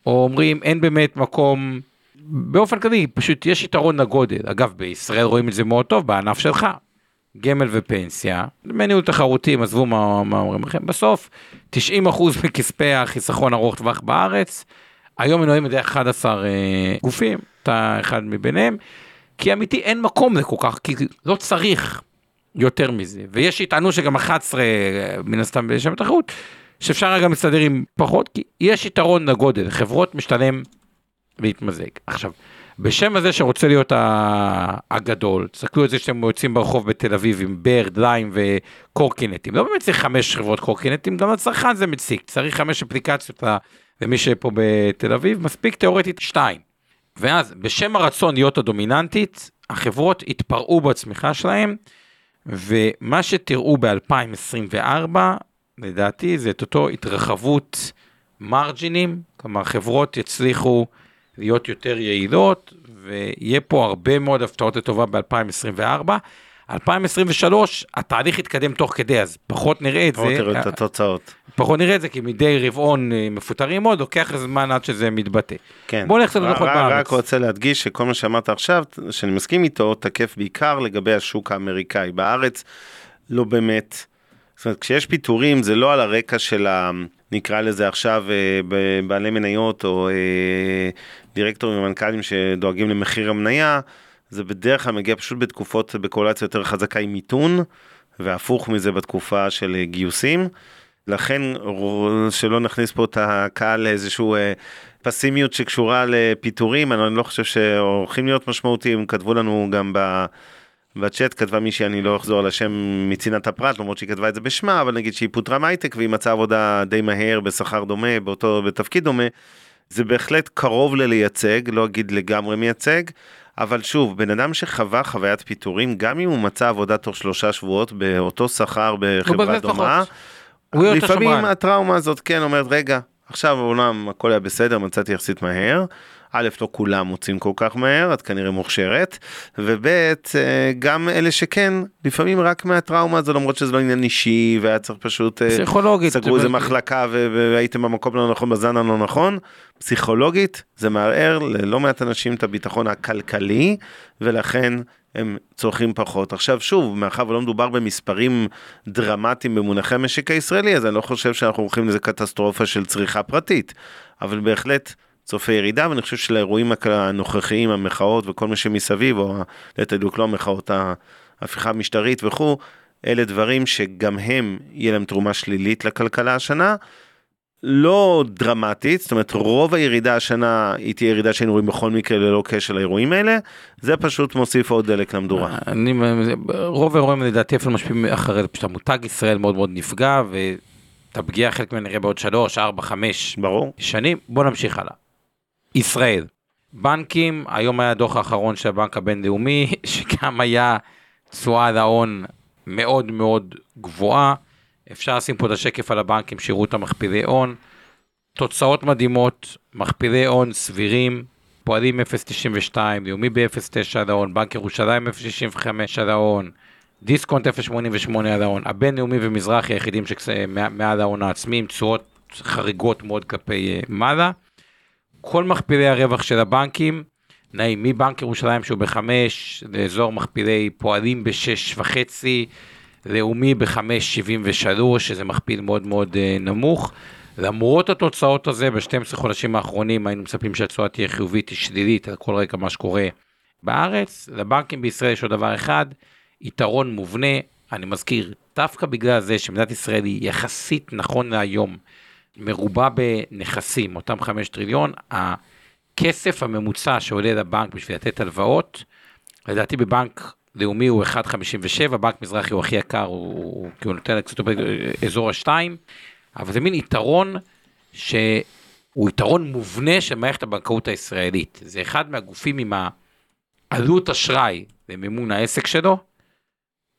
או אומרים אין באמת מקום, באופן כללי פשוט יש יתרון לגודל, אגב בישראל רואים את זה מאוד טוב בענף שלך. גמל ופנסיה, דמי ניהול תחרותיים, עזבו מה, מה אומרים לכם, בסוף 90% מכספי החיסכון ארוך טווח בארץ, היום מנוהלים על ידי 11 אה, גופים, אתה אחד מביניהם, כי אמיתי אין מקום לכל כך, כי לא צריך יותר מזה, ויש שיטענו שגם 11 אה, מן הסתם בשם התחרות, שאפשר גם להסתדר עם פחות, כי יש יתרון לגודל, חברות משתלם להתמזג. עכשיו, בשם הזה שרוצה להיות הגדול, תסתכלו על זה שאתם יוצאים ברחוב בתל אביב עם ברד, ליים וקורקינטים, לא באמת צריך חמש חברות קורקינטים, גם לצרכן זה מציק, צריך חמש אפליקציות למי שפה בתל אביב, מספיק תאורטית שתיים. ואז בשם הרצון להיות הדומיננטית, החברות התפרעו בצמיחה שלהם, ומה שתראו ב-2024, לדעתי, זה את אותו התרחבות מרג'ינים, כלומר חברות יצליחו להיות יותר יעילות, ויהיה פה הרבה מאוד הפתעות לטובה ב-2024. 2023, התהליך יתקדם תוך כדי, אז פחות נראה את זה. תראו את התוצאות. פחות נראה את זה, כי מדי רבעון אה, מפוטרים עוד, לוקח זמן עד שזה מתבטא. כן. בואו נלך קצת רק- בארץ. רק רוצה להדגיש שכל מה שאמרת עכשיו, שאני מסכים איתו, תקף בעיקר לגבי השוק האמריקאי. בארץ לא באמת, זאת אומרת, כשיש פיטורים זה לא על הרקע של ה... נקרא לזה עכשיו אה, בעלי מניות או אה, דירקטורים ומנכ"לים שדואגים למחיר המניה, זה בדרך כלל מגיע פשוט בתקופות בקורלציה יותר חזקה עם מיתון, והפוך מזה בתקופה של אה, גיוסים. לכן שלא נכניס פה את הקהל לאיזשהו אה, פסימיות שקשורה לפיטורים, אני לא חושב שהולכים להיות משמעותיים, כתבו לנו גם ב... בצ'אט כתבה מישהי, אני לא אחזור על השם מצנעת הפרט, למרות שהיא כתבה את זה בשמה, אבל נגיד שהיא פוטרה מהייטק והיא מצאה עבודה די מהר בשכר דומה, באותו, בתפקיד דומה, זה בהחלט קרוב ללייצג, לא אגיד לגמרי מייצג, אבל שוב, בן אדם שחווה חוויית פיטורים, גם אם הוא מצא עבודה תוך שלושה שבועות באותו שכר בחברה דומה, לפעמים. הטראומה הזאת כן אומרת, רגע, עכשיו אומנם הכל היה בסדר, מצאתי יחסית מהר. א', לא כולם מוצאים כל כך מהר, את כנראה מוכשרת, וב', אה, גם אלה שכן, לפעמים רק מהטראומה הזו, למרות שזה לא עניין אישי, והיה צריך פשוט, אה, פסיכולוגית. סגרו איזה זה- מחלקה והייתם במקום לא נכון, בזן הלא נכון, פסיכולוגית זה מערער ללא מעט אנשים את הביטחון הכלכלי, ולכן הם צורכים פחות. עכשיו שוב, מאחר ולא מדובר במספרים דרמטיים במונחי המשק הישראלי, אז אני לא חושב שאנחנו הולכים לזה קטסטרופה של צריכה פרטית, אבל בהחלט צופה ירידה, ואני חושב שלאירועים הנוכחיים, המחאות וכל מה שמסביב, או ליתר דיוק לא המחאות, ההפיכה המשטרית וכו', אלה דברים שגם הם, יהיה להם תרומה שלילית לכלכלה השנה. לא דרמטית, זאת אומרת רוב הירידה השנה היא תהיה ירידה שהיינו רואים בכל מקרה ללא קשר לאירועים האלה, זה פשוט מוסיף עוד דלק למדורה. אני, רוב האירועים לדעתי אפילו משפיעים אחרי זה, פשוט המותג ישראל מאוד מאוד נפגע, ואת הפגיעה חלק ממנה נראה בעוד 3, 4, 5 ברור. שנים. בוא נמשיך הלאה. ישראל, בנקים, היום היה הדוח האחרון של הבנק הבינלאומי, (laughs) שגם היה תשואה על ההון מאוד מאוד גבוהה. אפשר לשים פה את השקף על הבנקים, שיראו את המכפילי הון. תוצאות מדהימות, מכפילי הון סבירים, פועלים 0.92, לאומי ב-0.9 על ההון, בנק ירושלים 0.65 על ההון, דיסקונט 0.88 על ההון, הבינלאומי ומזרחי היחידים שמעל ההון העצמי, עם תשואות חריגות מאוד כלפי אה, מעלה. כל מכפילי הרווח של הבנקים נעים מבנק ירושלים שהוא בחמש, לאזור מכפילי פועלים בשש וחצי, לאומי בחמש שבעים ושלוש, שזה מכפיל מאוד מאוד uh, נמוך. למרות התוצאות הזה, ב-12 חודשים האחרונים היינו מצפים שהתשואה תהיה חיובית, היא שלילית על כל רקע מה שקורה בארץ. לבנקים בישראל יש עוד דבר אחד, יתרון מובנה, אני מזכיר, דווקא בגלל זה שמדינת ישראל היא יחסית נכון להיום מרובה בנכסים, אותם 5 טריליון, הכסף הממוצע שעולה לבנק בשביל לתת הלוואות, לדעתי בבנק לאומי הוא 1.57, בנק מזרחי הוא הכי יקר, הוא, הוא, הוא נותן קצת אזור השתיים, אבל זה מין יתרון שהוא יתרון מובנה של מערכת הבנקאות הישראלית. זה אחד מהגופים עם העלות אשראי למימון העסק שלו,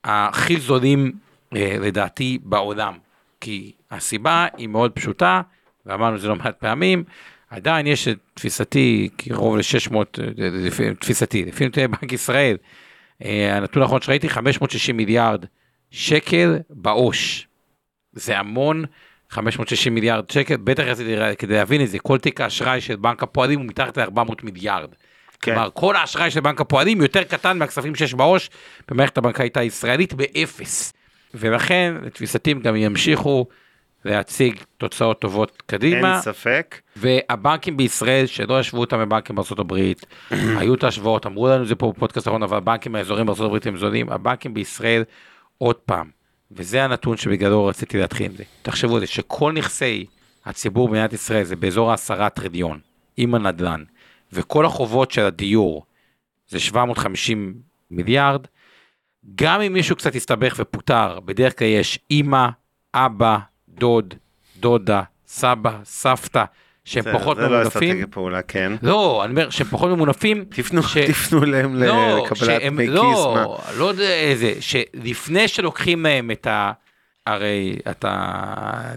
הכי זולים אה, לדעתי בעולם. כי הסיבה היא מאוד פשוטה, ואמרנו את זה לא מעט פעמים, עדיין יש את תפיסתי קרוב ל-600, תפיסתי, לפי נתוני בנק ישראל, אה, הנתון האחרון שראיתי 560 מיליארד שקל בעו"ש. זה המון, 560 מיליארד שקל, בטח רציתי כדי להבין את זה, כל תיק האשראי של בנק הפועלים הוא מתחת ל-400 מיליארד. כן. כלומר, כל האשראי של בנק הפועלים יותר קטן מהכספים שיש בעו"ש במערכת הבנקאית הישראלית באפס. ולכן, לתפיסתי, הם גם ימשיכו להציג תוצאות טובות קדימה. אין ספק. והבנקים בישראל, שלא ישבו אותם בבנקים הברית, (clears throat) היו את ההשוואות, אמרו לנו את זה פה בפודקאסט האחרון, אבל הבנקים האזוריים בארצות הברית הם זולים, הבנקים בישראל, עוד פעם, וזה הנתון שבגללו רציתי להתחיל עם זה. תחשבו על זה, שכל נכסי הציבור במדינת ישראל זה באזור העשרה טריליון, עם הנדל"ן, וכל החובות של הדיור זה 750 מיליארד, גם אם מישהו קצת הסתבך ופוטר, בדרך כלל יש אימא, אבא, דוד, דודה, סבא, סבתא, שהם זה, פחות זה ממונפים. זה לא אסטרטגיה פעולה, כן. לא, אני אומר שהם פחות ממונפים. תפנו, ש... תפנו להם לא, לקבלת דמי לא, כיס, מה? לא יודע איזה, שלפני שלוקחים מהם את ה... הרי אתה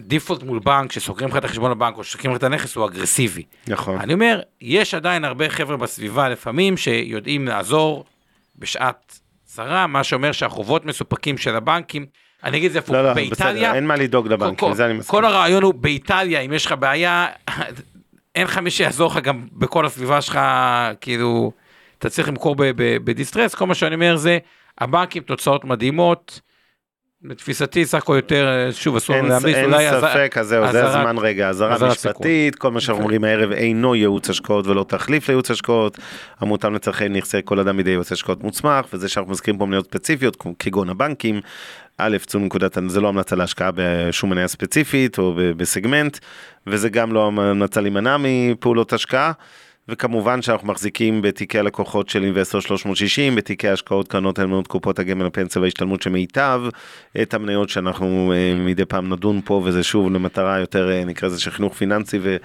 דיפולט מול בנק, שסוגרים לך את החשבון לבנק או שסוגרים לך את הנכס, הוא אגרסיבי. נכון. אני אומר, יש עדיין הרבה חבר'ה בסביבה לפעמים שיודעים לעזור בשעת צרה, מה שאומר שהחובות מסופקים של הבנקים, אני אגיד את זה הפוך, לא, לא, באיטליה, בסדר, אין מה לדאוג לבנקים, זה אני מסכים. כל הרעיון הוא באיטליה, אם יש לך בעיה, (laughs) אין לך מי שיעזור לך גם בכל הסביבה שלך, כאילו, אתה צריך למכור בדיסטרס, כל מה שאני אומר זה, הבנקים תוצאות מדהימות, לתפיסתי סך הכל יותר, שוב אסור להמליץ, אין ספק, אז זהו, זה הזמן רגע, אזהרה משפטית, כל מה שאנחנו אומרים הערב אינו ייעוץ השקעות ולא תחליף לייעוץ השקעות, המותאם לצרכי נכסי כל אדם בידי ייעוץ השקעות מוצמח, וזה שאנחנו מזכירים פה מניות ספציפיות, כגון הבנקים, א', צאו נקודת, זה לא המלצה להשקעה בשום מניה ספציפית או בסגמנט, וזה גם לא המלצה להימנע מפעולות השקעה. וכמובן שאנחנו מחזיקים בתיקי הלקוחות של אינבסטור 360, בתיקי השקעות קרנות הנאמנות קופות הגמל הפנסיה וההשתלמות שמיטב, את המניות שאנחנו uh, מדי פעם נדון פה, וזה שוב למטרה יותר uh, נקרא לזה של חינוך פיננסי ו-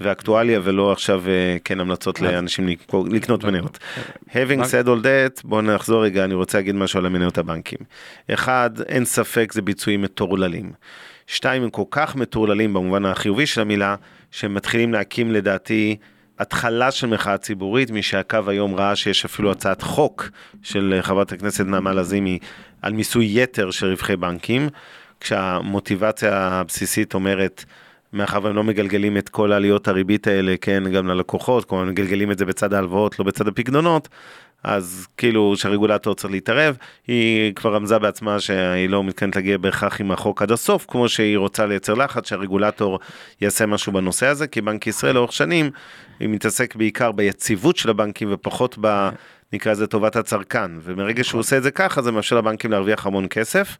ואקטואליה, ולא עכשיו uh, כן המלצות לאנשים לקנות מניות. Having said all that, בואו נחזור רגע, אני רוצה להגיד משהו על המניות הבנקים. אחד, אין ספק זה ביצועים מטורללים. שתיים, הם כל כך מטורללים במובן החיובי של המילה, שהם מתחילים להקים לדעתי התחלה של מחאה ציבורית, מי שעקב היום ראה שיש אפילו הצעת חוק של חברת הכנסת נעמה לזימי על מיסוי יתר של רווחי בנקים, כשהמוטיבציה הבסיסית אומרת, מאחר והם לא מגלגלים את כל עליות הריבית האלה, כן, גם ללקוחות, כלומר מגלגלים את זה בצד ההלוואות, לא בצד הפקדונות, אז כאילו שהרגולטור צריך להתערב, היא כבר רמזה בעצמה שהיא לא מתכוונת להגיע בהכרח עם החוק עד הסוף, כמו שהיא רוצה לייצר לחץ שהרגולטור יעשה משהו בנושא הזה, כי בנק ישראל לאורך שנים, היא מתעסק בעיקר ביציבות של הבנקים ופחות ב... נקרא לזה טובת הצרכן, ומרגע שהוא עושה את זה ככה זה מאפשר לבנקים להרוויח המון כסף.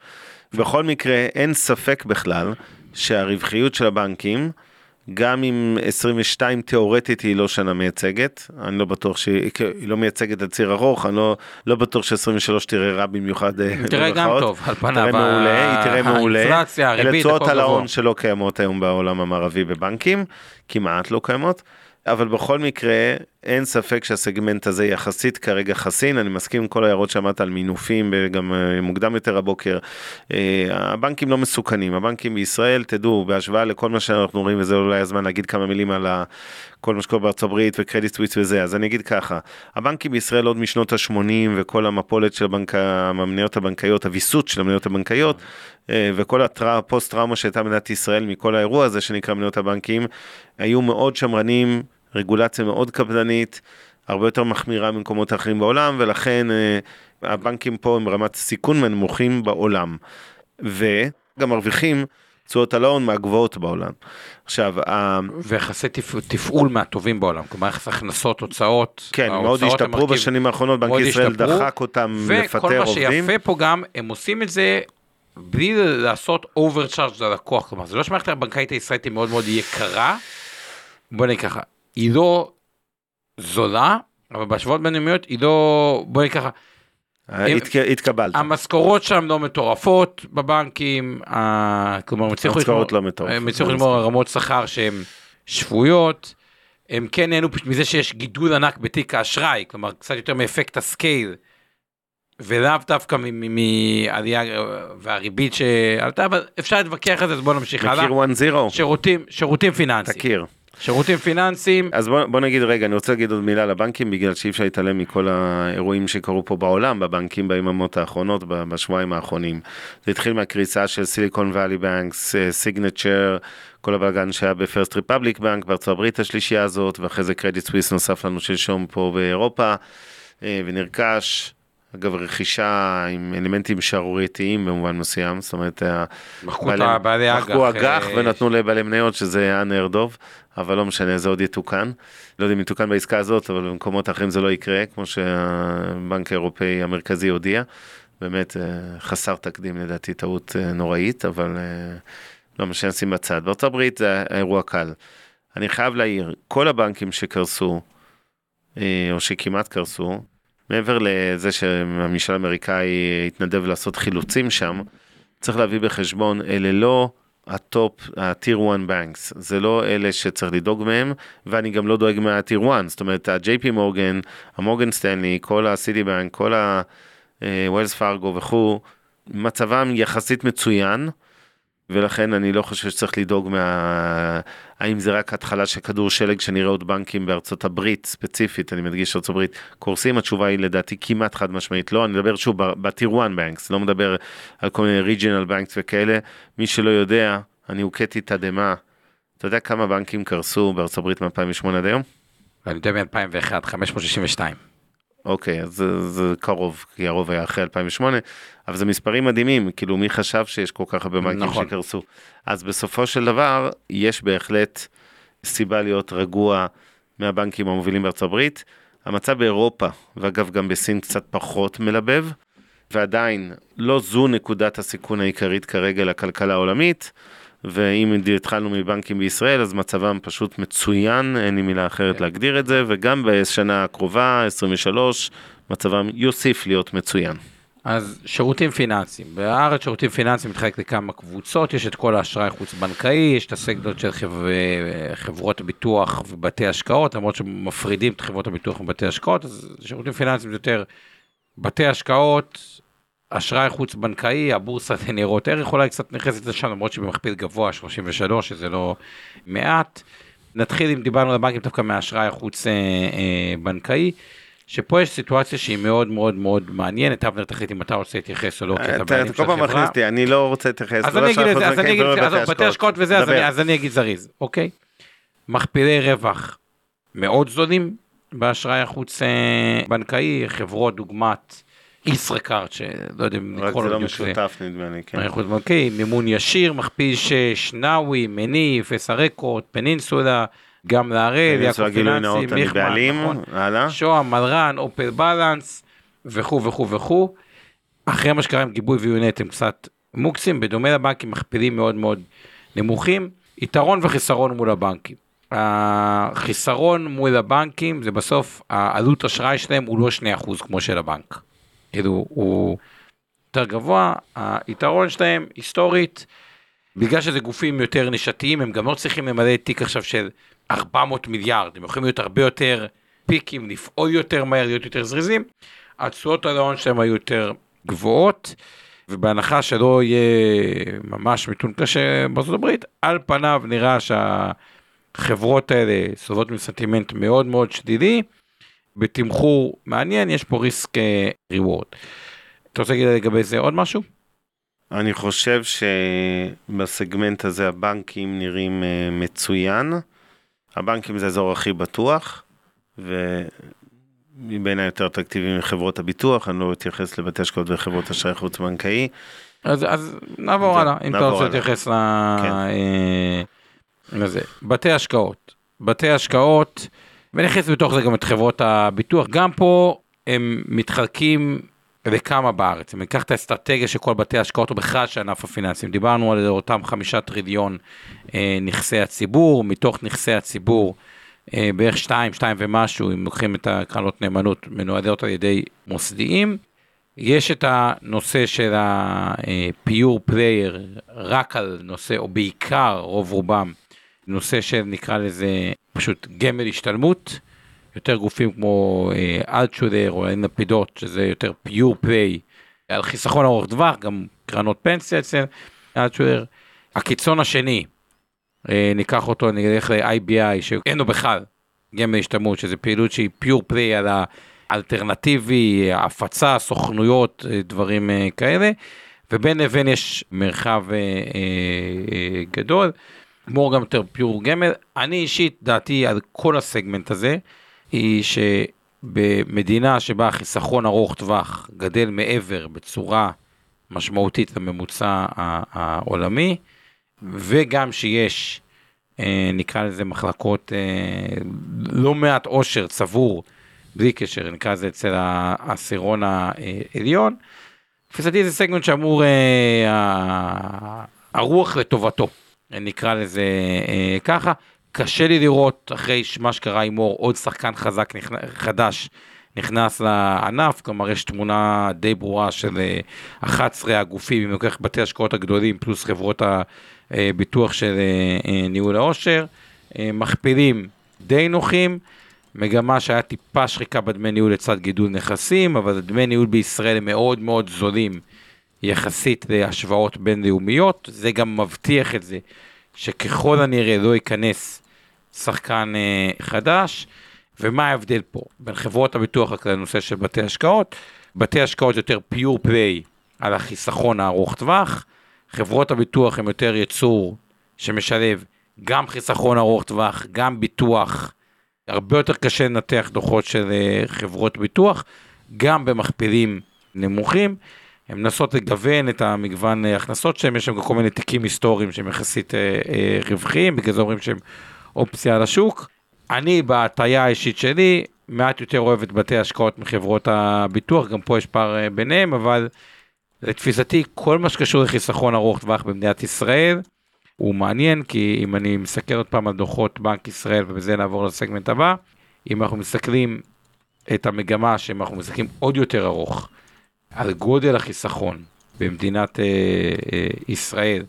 בכל מקרה אין ספק בכלל שהרווחיות של הבנקים גם אם 22 תיאורטית היא לא שנה מייצגת, אני לא בטוח שהיא לא מייצגת על ציר ארוך, אני לא, לא בטוח ש-23 תראה רע במיוחד. אה, תראה גם טוב, על פניו. תראה מעולה, היא תראה מעולה. האינפלציה, הריבית, אלה תשואות על ההון שלא קיימות היום בעולם המערבי בבנקים, כמעט לא קיימות. אבל בכל מקרה, אין ספק שהסגמנט הזה יחסית כרגע חסין, אני מסכים עם כל ההערות שאמרת על מינופים, וגם אה, מוקדם יותר הבוקר. אה, הבנקים לא מסוכנים, הבנקים בישראל, תדעו, בהשוואה לכל מה שאנחנו רואים, וזה אולי הזמן להגיד כמה מילים על כל מה שקורה בארצות הברית וקרדיט סוויץ וזה, אז אני אגיד ככה, הבנקים בישראל עוד משנות ה-80 וכל המפולת של הבנק, המניות הבנקאיות, הוויסות של המניות הבנקאיות, אה, וכל הפוסט טראומה שהייתה מדינת ישראל מכל האירוע הזה שנקרא מניות הבנקים, היו מאוד שמרנים, רגולציה מאוד קפדנית, הרבה יותר מחמירה ממקומות אחרים בעולם, ולכן אה, הבנקים פה הם רמת סיכון מהנמוכים בעולם. וגם מרוויחים תשואות על ההון מהגבוהות בעולם. עכשיו, ויחסי תפעול מהטובים בעולם, כלומר יחס הכנסות, הוצאות. כן, מאוד השתפרו בשנים האחרונות, בנק ישראל דחק אותם לפטר עובדים. וכל מה שיפה פה גם, הם עושים את זה בלי לעשות overcharge ללקוח, כלומר זה לא שמערכת הבנקאית הישראלית היא מאוד מאוד יקרה, בוא נגיד ככה, היא לא זולה, אבל בהשוואות בינלאומיות היא לא, בוא נגיד ככה, התקבלת. המשכורות שם לא מטורפות בבנקים, כלומר, הם הצליחו לא לא לשמור רמות שכר שהן שפויות, הם כן נהנו מזה שיש גידול ענק בתיק האשראי, כלומר, קצת יותר מאפקט ה scale. ולאו דווקא מעלייה והריבית שעלתה, אבל אפשר להתווכח על זה, אז בוא נמשיך הלאה. מכיר 1-0. שירותים, שירותים פיננסיים. תכיר. שירותים פיננסיים. אז בוא, בוא נגיד רגע, אני רוצה להגיד עוד מילה לבנקים, בגלל שאי אפשר להתעלם מכל האירועים שקרו פה בעולם, בבנקים ביממות האחרונות, בשבועיים האחרונים. זה התחיל מהקריסה של סיליקון ואלי בנקס, סיגנצ'ר, כל הבלאגן שהיה בפרסט ריפבליק בנק בארצות הברית השלישייה הזאת, ואחרי זה קרדיט סוויס נוסף לנו שלשום פה באירופה, אה, ונרכש. אגב, רכישה עם אלמנטים שערורייתיים במובן מסוים, זאת אומרת, מחקו אג"ח. מחקו אג"ח אה, ונתנו לבעלי מניות, שזה היה נר דוב, אבל לא משנה, זה עוד יתוקן. לא יודע אם יתוקן בעסקה הזאת, אבל במקומות אחרים זה לא יקרה, כמו שהבנק האירופאי המרכזי הודיע. באמת אה, חסר תקדים לדעתי, טעות אה, נוראית, אבל לא משנה, נשים בצד. בארצות הברית זה אירוע קל. אני חייב להעיר, כל הבנקים שקרסו, או שכמעט קרסו, מעבר לזה שהממשל האמריקאי התנדב לעשות חילוצים שם, צריך להביא בחשבון, אלה לא ה top, ה-Tier 1 banks, זה לא אלה שצריך לדאוג מהם, ואני גם לא דואג מה-Tier 1, זאת אומרת, ה-JP מורגן, המורגן סטנלי, כל ה- Citi בנק, כל ה- Wells Fargo וכו', מצבם יחסית מצוין. ולכן אני לא חושב שצריך לדאוג מה... האם זה רק התחלה של כדור שלג שנראה עוד בנקים בארצות הברית ספציפית, אני מדגיש ארצות הברית, קורסים, התשובה היא לדעתי כמעט חד משמעית לא, אני מדבר שוב בטיר 1 בנקס, לא מדבר על כל מיני ריג'ינל בנקס וכאלה, מי שלא יודע, אני הוכיתי תדהמה, אתה יודע כמה בנקים קרסו בארצות הברית מ-2008 עד היום? אני יודע מ-2001, 562. אוקיי, אז זה, זה קרוב, כי הרוב היה אחרי 2008, אבל זה מספרים מדהימים, כאילו מי חשב שיש כל כך הרבה בנקים נכון. שקרסו. אז בסופו של דבר, יש בהחלט סיבה להיות רגוע מהבנקים המובילים בארצות הברית. המצב באירופה, ואגב גם בסין קצת פחות מלבב, ועדיין לא זו נקודת הסיכון העיקרית כרגע לכלכלה העולמית. ואם התחלנו מבנקים בישראל, אז מצבם פשוט מצוין, אין לי מילה אחרת כן. להגדיר את זה, וגם בשנה הקרובה, 23, מצבם יוסיף להיות מצוין. אז שירותים פיננסיים, בארץ שירותים פיננסיים מתחלק לכמה קבוצות, יש את כל האשראי החוץ בנקאי, יש את הסגדות של חבר... חברות הביטוח ובתי השקעות, למרות שמפרידים את חברות הביטוח ובתי השקעות, אז שירותים פיננסיים זה יותר בתי השקעות, אשראי חוץ בנקאי, הבורסה לניירות ערך אולי קצת נכנסת לשם, למרות שבמכפיל גבוה, 33, שזה לא מעט. נתחיל אם דיברנו על הבנקים דווקא מהאשראי החוץ אה, אה, בנקאי. שפה יש סיטואציה שהיא מאוד מאוד מאוד מעניינת, אבנר תחליט אם אתה רוצה להתייחס או לא, כי אתה בעלים של החברה. כל פעם מכניס אותי, אני לא רוצה להתייחס. אז אני אגיד את זה, אז אני אגיד, עזוב, בתי השקעות וזה, אז אני אגיד זריז, אוקיי? מכפילי רווח מאוד זולים באשראי החוץ אה, בנקאי, חברות דוגמת ישראכרט, שלא יודע אם לקרוא לו... רק זה לא משותף נדמה לי, כן. בנקאי, מימון ישיר, מכפיל שנאווי, מניף, אסא רקורד, פנינסולה, גם להראל, יעקב פיננסי, מיכמן, נכון, שוהם, מלרן, אופל בלנס, וכו' וכו' וכו'. אחרי מה שקרה עם גיבוי ויונט הם קצת מוקסים, בדומה לבנקים מכפילים מאוד מאוד נמוכים, יתרון וחיסרון מול הבנקים. החיסרון מול הבנקים זה בסוף העלות אשראי שלהם הוא לא 2% כמו של הבנק. כאילו הוא יותר גבוה, היתרון שלהם היסטורית, בגלל שזה גופים יותר נישתיים, הם גם לא צריכים למלא תיק עכשיו של 400 מיליארד, הם יכולים להיות הרבה יותר פיקים, לפעול יותר מהר, להיות יותר זריזים, התשואות על ההון שלהם היו יותר גבוהות, ובהנחה שלא יהיה ממש מיתון קשה בארצות הברית, על פניו נראה שהחברות האלה סובלות מסנטימנט מאוד מאוד שלילי, בתמחור מעניין, יש פה ריסק ריוורד. אתה רוצה להגיד לגבי זה עוד משהו? אני חושב שבסגמנט הזה הבנקים נראים אה, מצוין. הבנקים זה האזור הכי בטוח, ומבין היותר אטרקטיביים מחברות הביטוח, אני לא אתייחס לבתי השקעות וחברות אשראי חוץ בנקאי. אז, אז נעבור הלאה, אם אתה רוצה להתייחס כן. אה, לזה. בתי השקעות. בתי השקעות, ונכנס בתוך זה גם את חברות הביטוח, גם פה הם מתחלקים וכמה בארץ. אם ניקח את האסטרטגיה של כל בתי ההשקעות ובכלל של ענף הפיננסים, דיברנו על אותם חמישה טריליון אה, נכסי הציבור, מתוך נכסי הציבור אה, בערך שתיים, שתיים ומשהו, אם לוקחים את הקרנות נאמנות, מנוהלות על ידי מוסדיים. יש את הנושא של ה-pure player, רק על נושא, או בעיקר, רוב רובם, נושא שנקרא לזה פשוט גמל השתלמות. יותר גופים כמו אלטשודר או אין לפידות שזה יותר פיור פליי על חיסכון ארוך טווח גם קרנות פנסיה אצל אלטשודר. הקיצון השני אה, ניקח אותו נלך ל-IBI שאין לו בכלל גמל השתלמות שזה פעילות שהיא פיור פליי על האלטרנטיבי הפצה סוכנויות אה, דברים אה, כאלה ובין לבין יש מרחב גדול. מור גם יותר פיור גמל אני אישית דעתי על כל הסגמנט הזה. היא שבמדינה שבה החיסכון ארוך טווח גדל מעבר בצורה משמעותית לממוצע העולמי, וגם שיש, אה, נקרא לזה מחלקות, אה, לא מעט עושר צבור, בלי קשר, נקרא לזה אצל העשירון העליון. תפיסתי זה סגמנט שאמור, אה, הרוח לטובתו, נקרא לזה ככה. קשה לי לראות אחרי מה שקרה עם אור עוד שחקן חזק חדש נכנס לענף, כלומר יש תמונה די ברורה של 11 אה, הגופים, אם לוקח בתי השקעות הגדולים פלוס חברות הביטוח של אה, אה, ניהול העושר, מכפילים די נוחים, מגמה שהיה טיפה שחיקה בדמי ניהול לצד גידול נכסים, אבל דמי ניהול בישראל הם מאוד מאוד זולים יחסית להשוואות בינלאומיות, זה גם מבטיח את זה שככל הנראה לא ייכנס שחקן אה, חדש. ומה ההבדל פה בין חברות הביטוח רק לנושא של בתי השקעות? בתי השקעות יותר פיור פליי על החיסכון הארוך טווח, חברות הביטוח הם יותר יצור שמשלב גם חיסכון ארוך טווח, גם ביטוח, הרבה יותר קשה לנתח דוחות של אה, חברות ביטוח, גם במכפילים נמוכים. הן מנסות לגוון את המגוון אה, הכנסות שלהם, יש שם כל מיני תיקים היסטוריים שהם יחסית אה, אה, רווחיים, בגלל זה אומרים שהם אופציה לשוק. אני בהטייה האישית שלי מעט יותר אוהב את בתי השקעות מחברות הביטוח, גם פה יש פער ביניהם, אבל לתפיסתי כל מה שקשור לחיסכון ארוך טווח במדינת ישראל הוא מעניין, כי אם אני מסתכל עוד פעם על דוחות בנק ישראל ובזה נעבור לסגמנט הבא, אם אנחנו מסתכלים את המגמה שאם אנחנו מסתכלים עוד יותר ארוך על גודל החיסכון במדינת אה, אה, ישראל,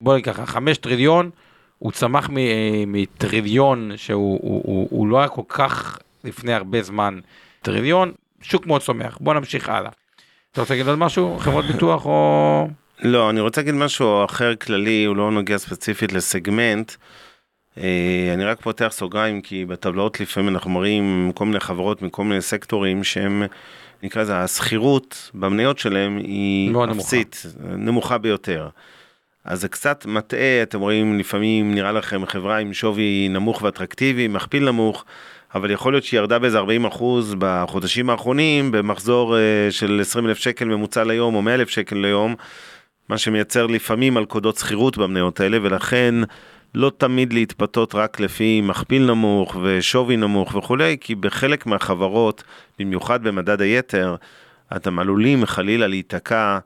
בוא נגיד ככה, 5 טריליון הוא צמח אה, מטריליון שהוא הוא, הוא, הוא לא היה כל כך לפני הרבה זמן טריליון, שוק מאוד צומח. בוא נמשיך הלאה. אתה רוצה להגיד עוד משהו? חברות ביטוח או... לא, אני רוצה להגיד משהו אחר כללי, הוא לא נוגע ספציפית לסגמנט. אה, אני רק פותח סוגריים כי בטבלאות לפעמים אנחנו מראים כל מיני חברות מכל מיני סקטורים שהם, נקרא לזה, השכירות במניות שלהם היא אפסית, נמוכה. נמוכה ביותר. אז זה קצת מטעה, אתם רואים, לפעמים נראה לכם חברה עם שווי נמוך ואטרקטיבי, מכפיל נמוך, אבל יכול להיות שהיא ירדה באיזה 40 אחוז בחודשים האחרונים, במחזור uh, של 20 אלף שקל ממוצע ליום או 100 אלף שקל ליום, מה שמייצר לפעמים מלכודות שכירות במניות האלה, ולכן לא תמיד להתפתות רק לפי מכפיל נמוך ושווי נמוך וכולי, כי בחלק מהחברות, במיוחד במדד היתר, אתם עלולים חלילה להיתקע.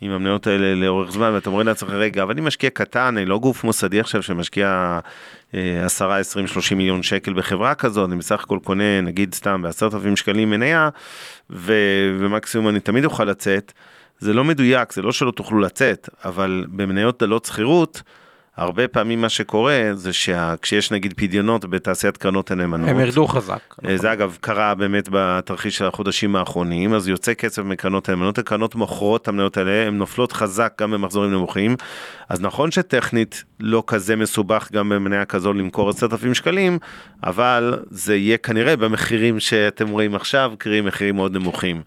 עם המניות האלה לאורך זמן, ואתם אומרים לעצמכם, רגע, אבל אני משקיע קטן, אני לא גוף מוסדי עכשיו שמשקיע 10, 20, 30 מיליון שקל בחברה כזאת, אני בסך הכל קונה, נגיד סתם, ב-10,000 שקלים מניה, ו- ומקסימום אני תמיד אוכל לצאת. זה לא מדויק, זה לא שלא תוכלו לצאת, אבל במניות דלות שכירות, הרבה פעמים מה שקורה זה שכשיש נגיד פדיונות בתעשיית קרנות הנאמנות, הם ירדו חזק. אה, זה אגב קרה באמת בתרחיש של החודשים האחרונים, אז יוצא כסף מקרנות הנאמנות, הקרנות מוכרות את המניות האלה, הן נופלות חזק גם במחזורים נמוכים, אז נכון שטכנית לא כזה מסובך גם במניה כזו למכור 10,000 שקלים, אבל זה יהיה כנראה במחירים שאתם רואים עכשיו, קרי מחירים מאוד נמוכים.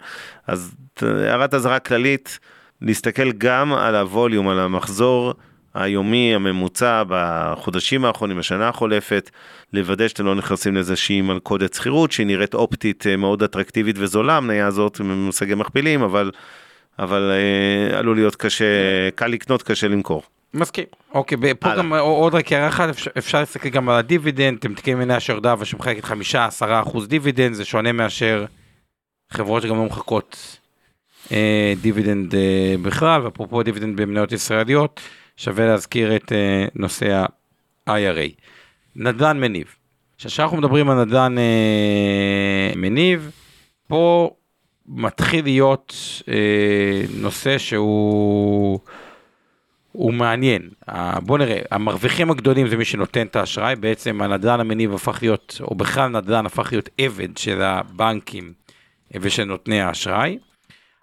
אז הערת אזהרה כללית, להסתכל גם על הווליום, על המחזור. היומי הממוצע בחודשים האחרונים, בשנה החולפת, לוודא שאתם לא נכנסים לאיזושהי מלכודת שכירות שהיא נראית אופטית אה, מאוד אטרקטיבית וזולה, המניה הזאת ממושגים מכפילים, אבל, אבל אה, עלול להיות קשה, קל לקנות, קשה למכור. מסכים. אוקיי, פה גם עוד רק הערה אחת, אפשר, אפשר להסתכל גם על הדיבידנד, אתם תקיים מניה שירדה חמישה, עשרה אחוז דיבידנד, זה שונה מאשר חברות שגם לא מחלקות אה, דיבידנד אה, בכלל, ואפרופו דיבידנד במניות ישראליות. שווה להזכיר את אה, נושא ה-IRA. נדל"ן מניב. כשאנחנו מדברים על נדל"ן אה, מניב, פה מתחיל להיות uh, נושא שהוא הוא מעניין. בוא נראה, המרוויחים הגדולים זה מי שנותן את האשראי, בעצם הנדל"ן המניב הפך להיות, או בכלל נדל"ן הפך להיות עבד של הבנקים ושל נותני האשראי.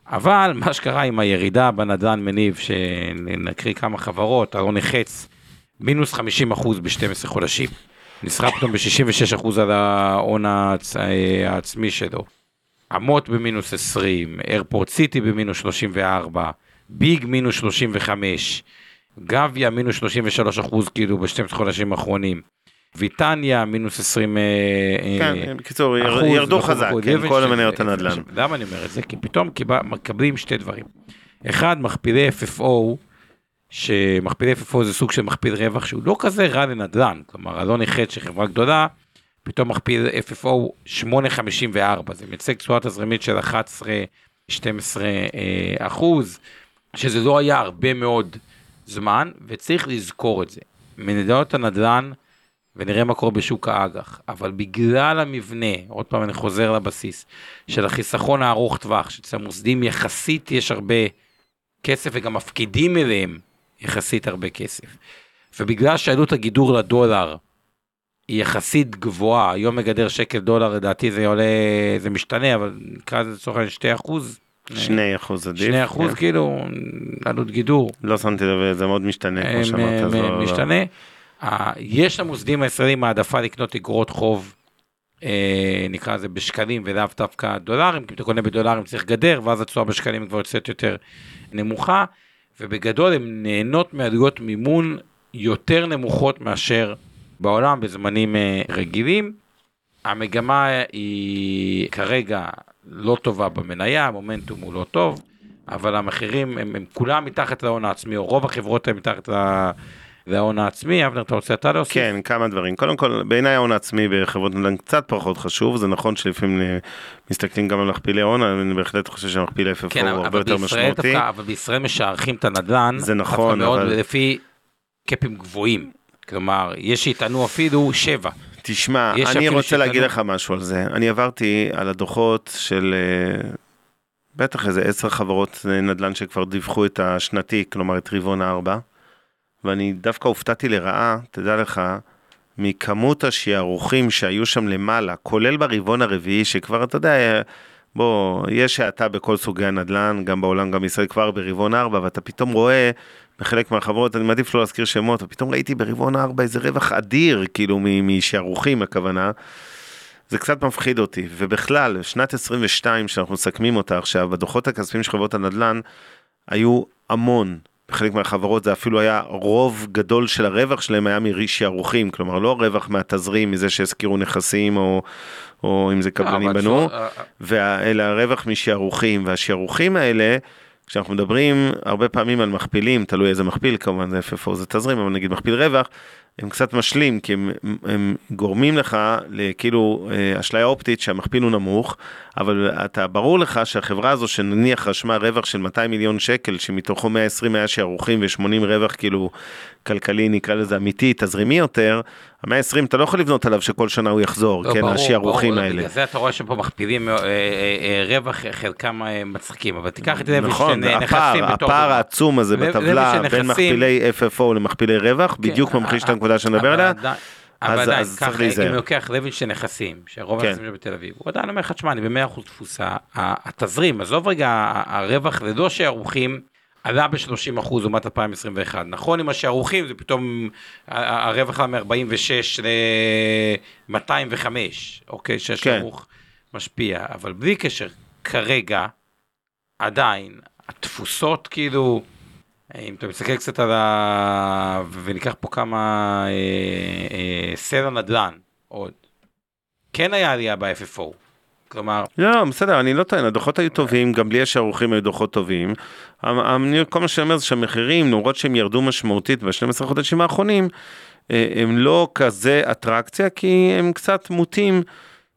אבל מה שקרה עם הירידה בנדל"ן מניב, שנקריא כמה חברות, ארוני חץ, מינוס 50 אחוז ב-12 חודשים. נסחר פתאום ב-66 אחוז על ההון העצ... העצמי שלו. אמות במינוס 20, איירפורט סיטי במינוס 34, ביג מינוס 35, גביה מינוס 33 אחוז כאילו ב-12 חודשים האחרונים. ויטניה מינוס 20 אה, כן, אה, בקיצור ירדו חזק, כן, כל המניות הנדל"ן. למה אני אומר את זה? כי פתאום מקבלים שתי דברים. אחד, מכפילי FFO, שמכפילי FFO זה סוג של מכפיל רווח שהוא לא כזה רע לנדל"ן, כלומר אלון החטא שחברה גדולה, פתאום מכפיל FFO 8.54, זה מייצג תשואה תזרימית של 11-12 אה, אחוז, שזה לא היה הרבה מאוד זמן, וצריך לזכור את זה. מנדל"נות הנדל"ן, ונראה מה קורה בשוק האג"ח, אבל בגלל המבנה, עוד פעם אני חוזר לבסיס, של החיסכון הארוך טווח, שאצל המוסדים יחסית יש הרבה כסף וגם מפקידים אליהם יחסית הרבה כסף. ובגלל שעלות הגידור לדולר היא יחסית גבוהה, היום מגדר שקל דולר לדעתי זה עולה, זה משתנה, אבל נקרא לזה לצורך העניין 2 אחוז. 2 אחוז עדיף. 2 אחוז כן. כאילו, עלות גידור. לא שמתי לב, זה מאוד משתנה, כמו שאמרת. לא- משתנה. יש למוסדים הישראלים העדפה לקנות אגרות חוב, אה, נקרא לזה בשקלים ולאו דווקא דולרים, כי אם אתה קונה בדולרים צריך גדר, ואז התשואה בשקלים כבר יוצאת יותר נמוכה, ובגדול הן נהנות מעלויות מימון יותר נמוכות מאשר בעולם בזמנים אה, רגילים. המגמה היא כרגע לא טובה במניה, המומנטום הוא לא טוב, אבל המחירים הם, הם כולם מתחת להון העצמי, או רוב החברות הן מתחת להון וההון העצמי, אבנר, אתה רוצה אתה להוסיף? כן, כמה דברים. קודם כל, בעיניי ההון העצמי בחברות נדל"ן קצת פחות חשוב, זה נכון שלפעמים אה, מסתכלים גם על מכפילי הון, אני בהחלט חושב שהמכפיל FFO כן, הוא הרבה יותר משמעותי. כן, אבל בישראל משערכים את הנדל"ן, זה נכון, אבל... לפי קאפים גבוהים. כלומר, יש שיטענו אפילו שבע. תשמע, אני רוצה שיטענו... להגיד לך משהו על זה. אני עברתי על הדוחות של... אה, בטח איזה עשר חברות נדל"ן שכבר דיווחו את השנתי, כלומר את רבעון הארבע. ואני דווקא הופתעתי לרעה, תדע לך, מכמות השערוכים שהיו שם למעלה, כולל ברבעון הרביעי, שכבר, אתה יודע, בוא, יש האטה בכל סוגי הנדל"ן, גם בעולם, גם בישראל, כבר ברבעון 4, ואתה פתאום רואה בחלק מהחברות, אני מעדיף לא להזכיר שמות, ופתאום ראיתי ברבעון 4 איזה רווח אדיר, כאילו, משערוכים הכוונה. זה קצת מפחיד אותי, ובכלל, שנת 22 שאנחנו מסכמים אותה עכשיו, בדוחות הכספיים של חברות הנדל"ן, היו המון בחלק מהחברות זה אפילו היה רוב גדול של הרווח שלהם היה משערוכים, כלומר לא רווח מהתזרים, מזה שהזכירו נכסים או, או אם זה קבלנים בנו, אלא הרווח משערוכים, והשערוכים האלה, כשאנחנו מדברים הרבה פעמים על מכפילים, תלוי איזה מכפיל, כמובן זה FFO זה תזרים, אבל נגיד מכפיל רווח, הם קצת משלים, כי הם, הם גורמים לך לכאילו אה, אשליה אופטית שהמכפיל הוא נמוך, אבל אתה, ברור לך שהחברה הזו שנניח רשמה רווח של 200 מיליון שקל, שמתוכו 120 היה שערוכים ו-80 רווח כאילו כלכלי, נקרא לזה אמיתי, תזרימי יותר, ה-120 אתה לא יכול לבנות עליו שכל שנה הוא יחזור, לא, כן, ברור, השערוכים ברור, האלה. בגלל זה אתה רואה שפה מכפילים אה, אה, אה, רווח, חלקם אה, מצחיקים, אבל תיקח את לוי נכון, נכסים הפער, בתור הפער דוגמה. העצום הזה בטבלה בין מכפילי FFO למכפילי רווח, בדיוק כן, ממחיש את אה, הנקודה שנדבר אבל עליה. אבל אז צריך להיזהר. אם לוקח לוינשטיין נכסים, שרוב כן. הנכסים שלו בתל אביב, הוא עדיין אומר לך, תשמע, אני ב-100% תפוסה, ה- התזרים, עזוב רגע, הרווח, זה לא שערוכים, עלה ב-30% לעומת 2021. נכון, עם השערוכים, זה פתאום, הרווח עלה מ-46 ל-205, אוקיי, שהשערוך משפיע, אבל בלי קשר, כרגע, עדיין, התפוסות כאילו, אם אתה מסתכל קצת על ה... וניקח פה כמה אה, אה, סלע נדל"ן עוד, כן היה עלייה ב-FFO. כלומר, לא, בסדר, אני לא טוען, הדוחות היו טובים, גם בלי השערוכים היו דוחות טובים. המ- אני- כל מה שאני אומר זה שהמחירים, למרות שהם ירדו משמעותית ב-12 חודשים האחרונים, אה, הם לא כזה אטרקציה, כי הם קצת מוטים.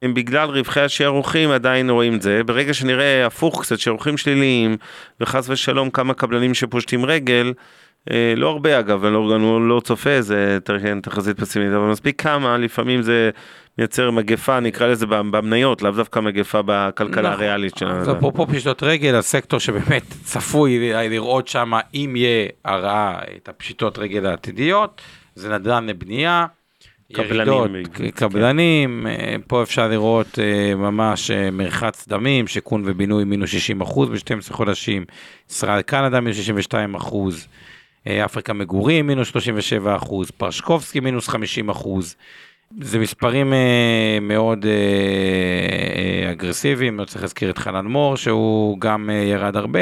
הם בגלל רווחי השערוכים עדיין רואים את זה, ברגע שנראה הפוך קצת שערוכים שליליים וחס ושלום כמה קבלנים שפושטים רגל, אה, לא הרבה אגב, אני לא, אני לא צופה, זה כן, תחזית פסימית, אבל מספיק כמה, לפעמים זה מייצר מגפה, נקרא לזה במניות, לאו דווקא מגפה בכלכלה נכון. הריאלית שלנו. אז אפרופו פשיטות רגל, הסקטור שבאמת צפוי לראות שם, אם יהיה הרעה, את הפשיטות רגל העתידיות, זה נדל"ן לבנייה. קבלנים, ירידות, כן. קבלנים, אה, פה אפשר לראות אה, ממש אה, מרחץ דמים, שיכון ובינוי מינוס 60 אחוז ב-12 חודשים, ישראל קנדה מינוס 62 אחוז, אפריקה מגורים מינוס 37 אחוז, פרשקובסקי מינוס 50 אחוז. זה מספרים מאוד אגרסיביים, לא צריך להזכיר את חנן מור שהוא גם ירד הרבה.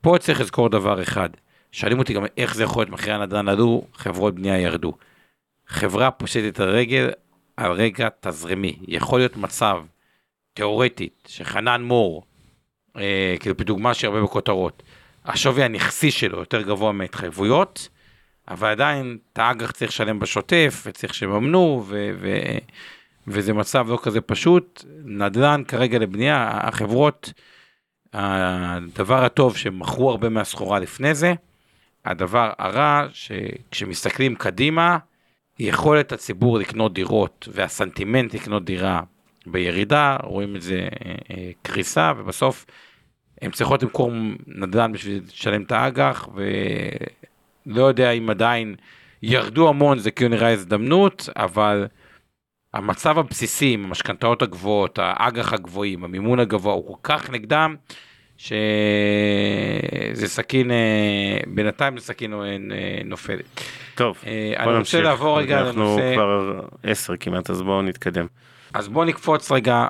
פה צריך לזכור דבר אחד, שואלים אותי גם איך זה יכול להיות מחירי הנדל"ן עלו, חברות בנייה ירדו. חברה פושטת את הרגל על רגע תזרימי. יכול להיות מצב, תיאורטית, שחנן מור, אה, כאילו בדוגמה שהרבה בכותרות, השווי הנכסי שלו יותר גבוה מההתחייבויות, אבל עדיין את האג"ח צריך לשלם בשוטף, וצריך שיממנו, ו- ו- וזה מצב לא כזה פשוט. נדל"ן כרגע לבנייה, החברות, הדבר הטוב שמכרו הרבה מהסחורה לפני זה, הדבר הרע שכשמסתכלים קדימה, יכולת הציבור לקנות דירות והסנטימנט לקנות דירה בירידה, רואים את זה אה, אה, קריסה, ובסוף הן צריכות למכור נדל"ן בשביל לשלם את האג"ח, ולא יודע אם עדיין ירדו המון, זה כאילו נראה הזדמנות, אבל המצב הבסיסי עם המשכנתאות הגבוהות, האג"ח הגבוהים, המימון הגבוה, הוא כל כך נגדם, שזה סכין, אה, בינתיים זה סכין אה, נופלת. טוב, אה, בוא אני רוצה נמשיך. לעבור רגע אנחנו לנושא, כבר עשר כמעט, אז בואו נתקדם. אז בוא נקפוץ רגע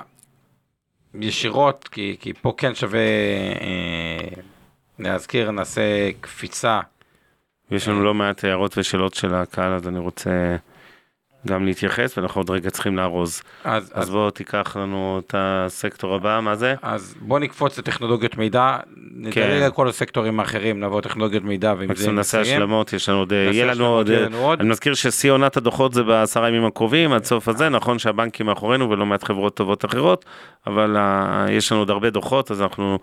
ישירות, כי, כי פה כן שווה אה, להזכיר, נעשה קפיצה. יש לנו לא מעט הערות ושאלות של הקהל, אז אני רוצה גם להתייחס, ואנחנו עוד רגע צריכים לארוז. אז, אז אז, בואו תיקח לנו את הסקטור הבא, מה זה? אז בוא נקפוץ לטכנולוגיות מידע, נדלג כן. על כל הסקטורים האחרים, נעבור לטכנולוגיות מידע, ועם זה מקסימום נעשה נסיים. השלמות, יש לנו עוד, נעשה יהיה לנו עוד, לנו עוד. אני מזכיר ששיא עונת הדוחות זה בעשרה ימים הקרובים, עד סוף הזה, נכון שהבנקים מאחורינו ולא מעט חברות טובות אחרות, אבל אה, יש לנו עוד הרבה דוחות, אז אנחנו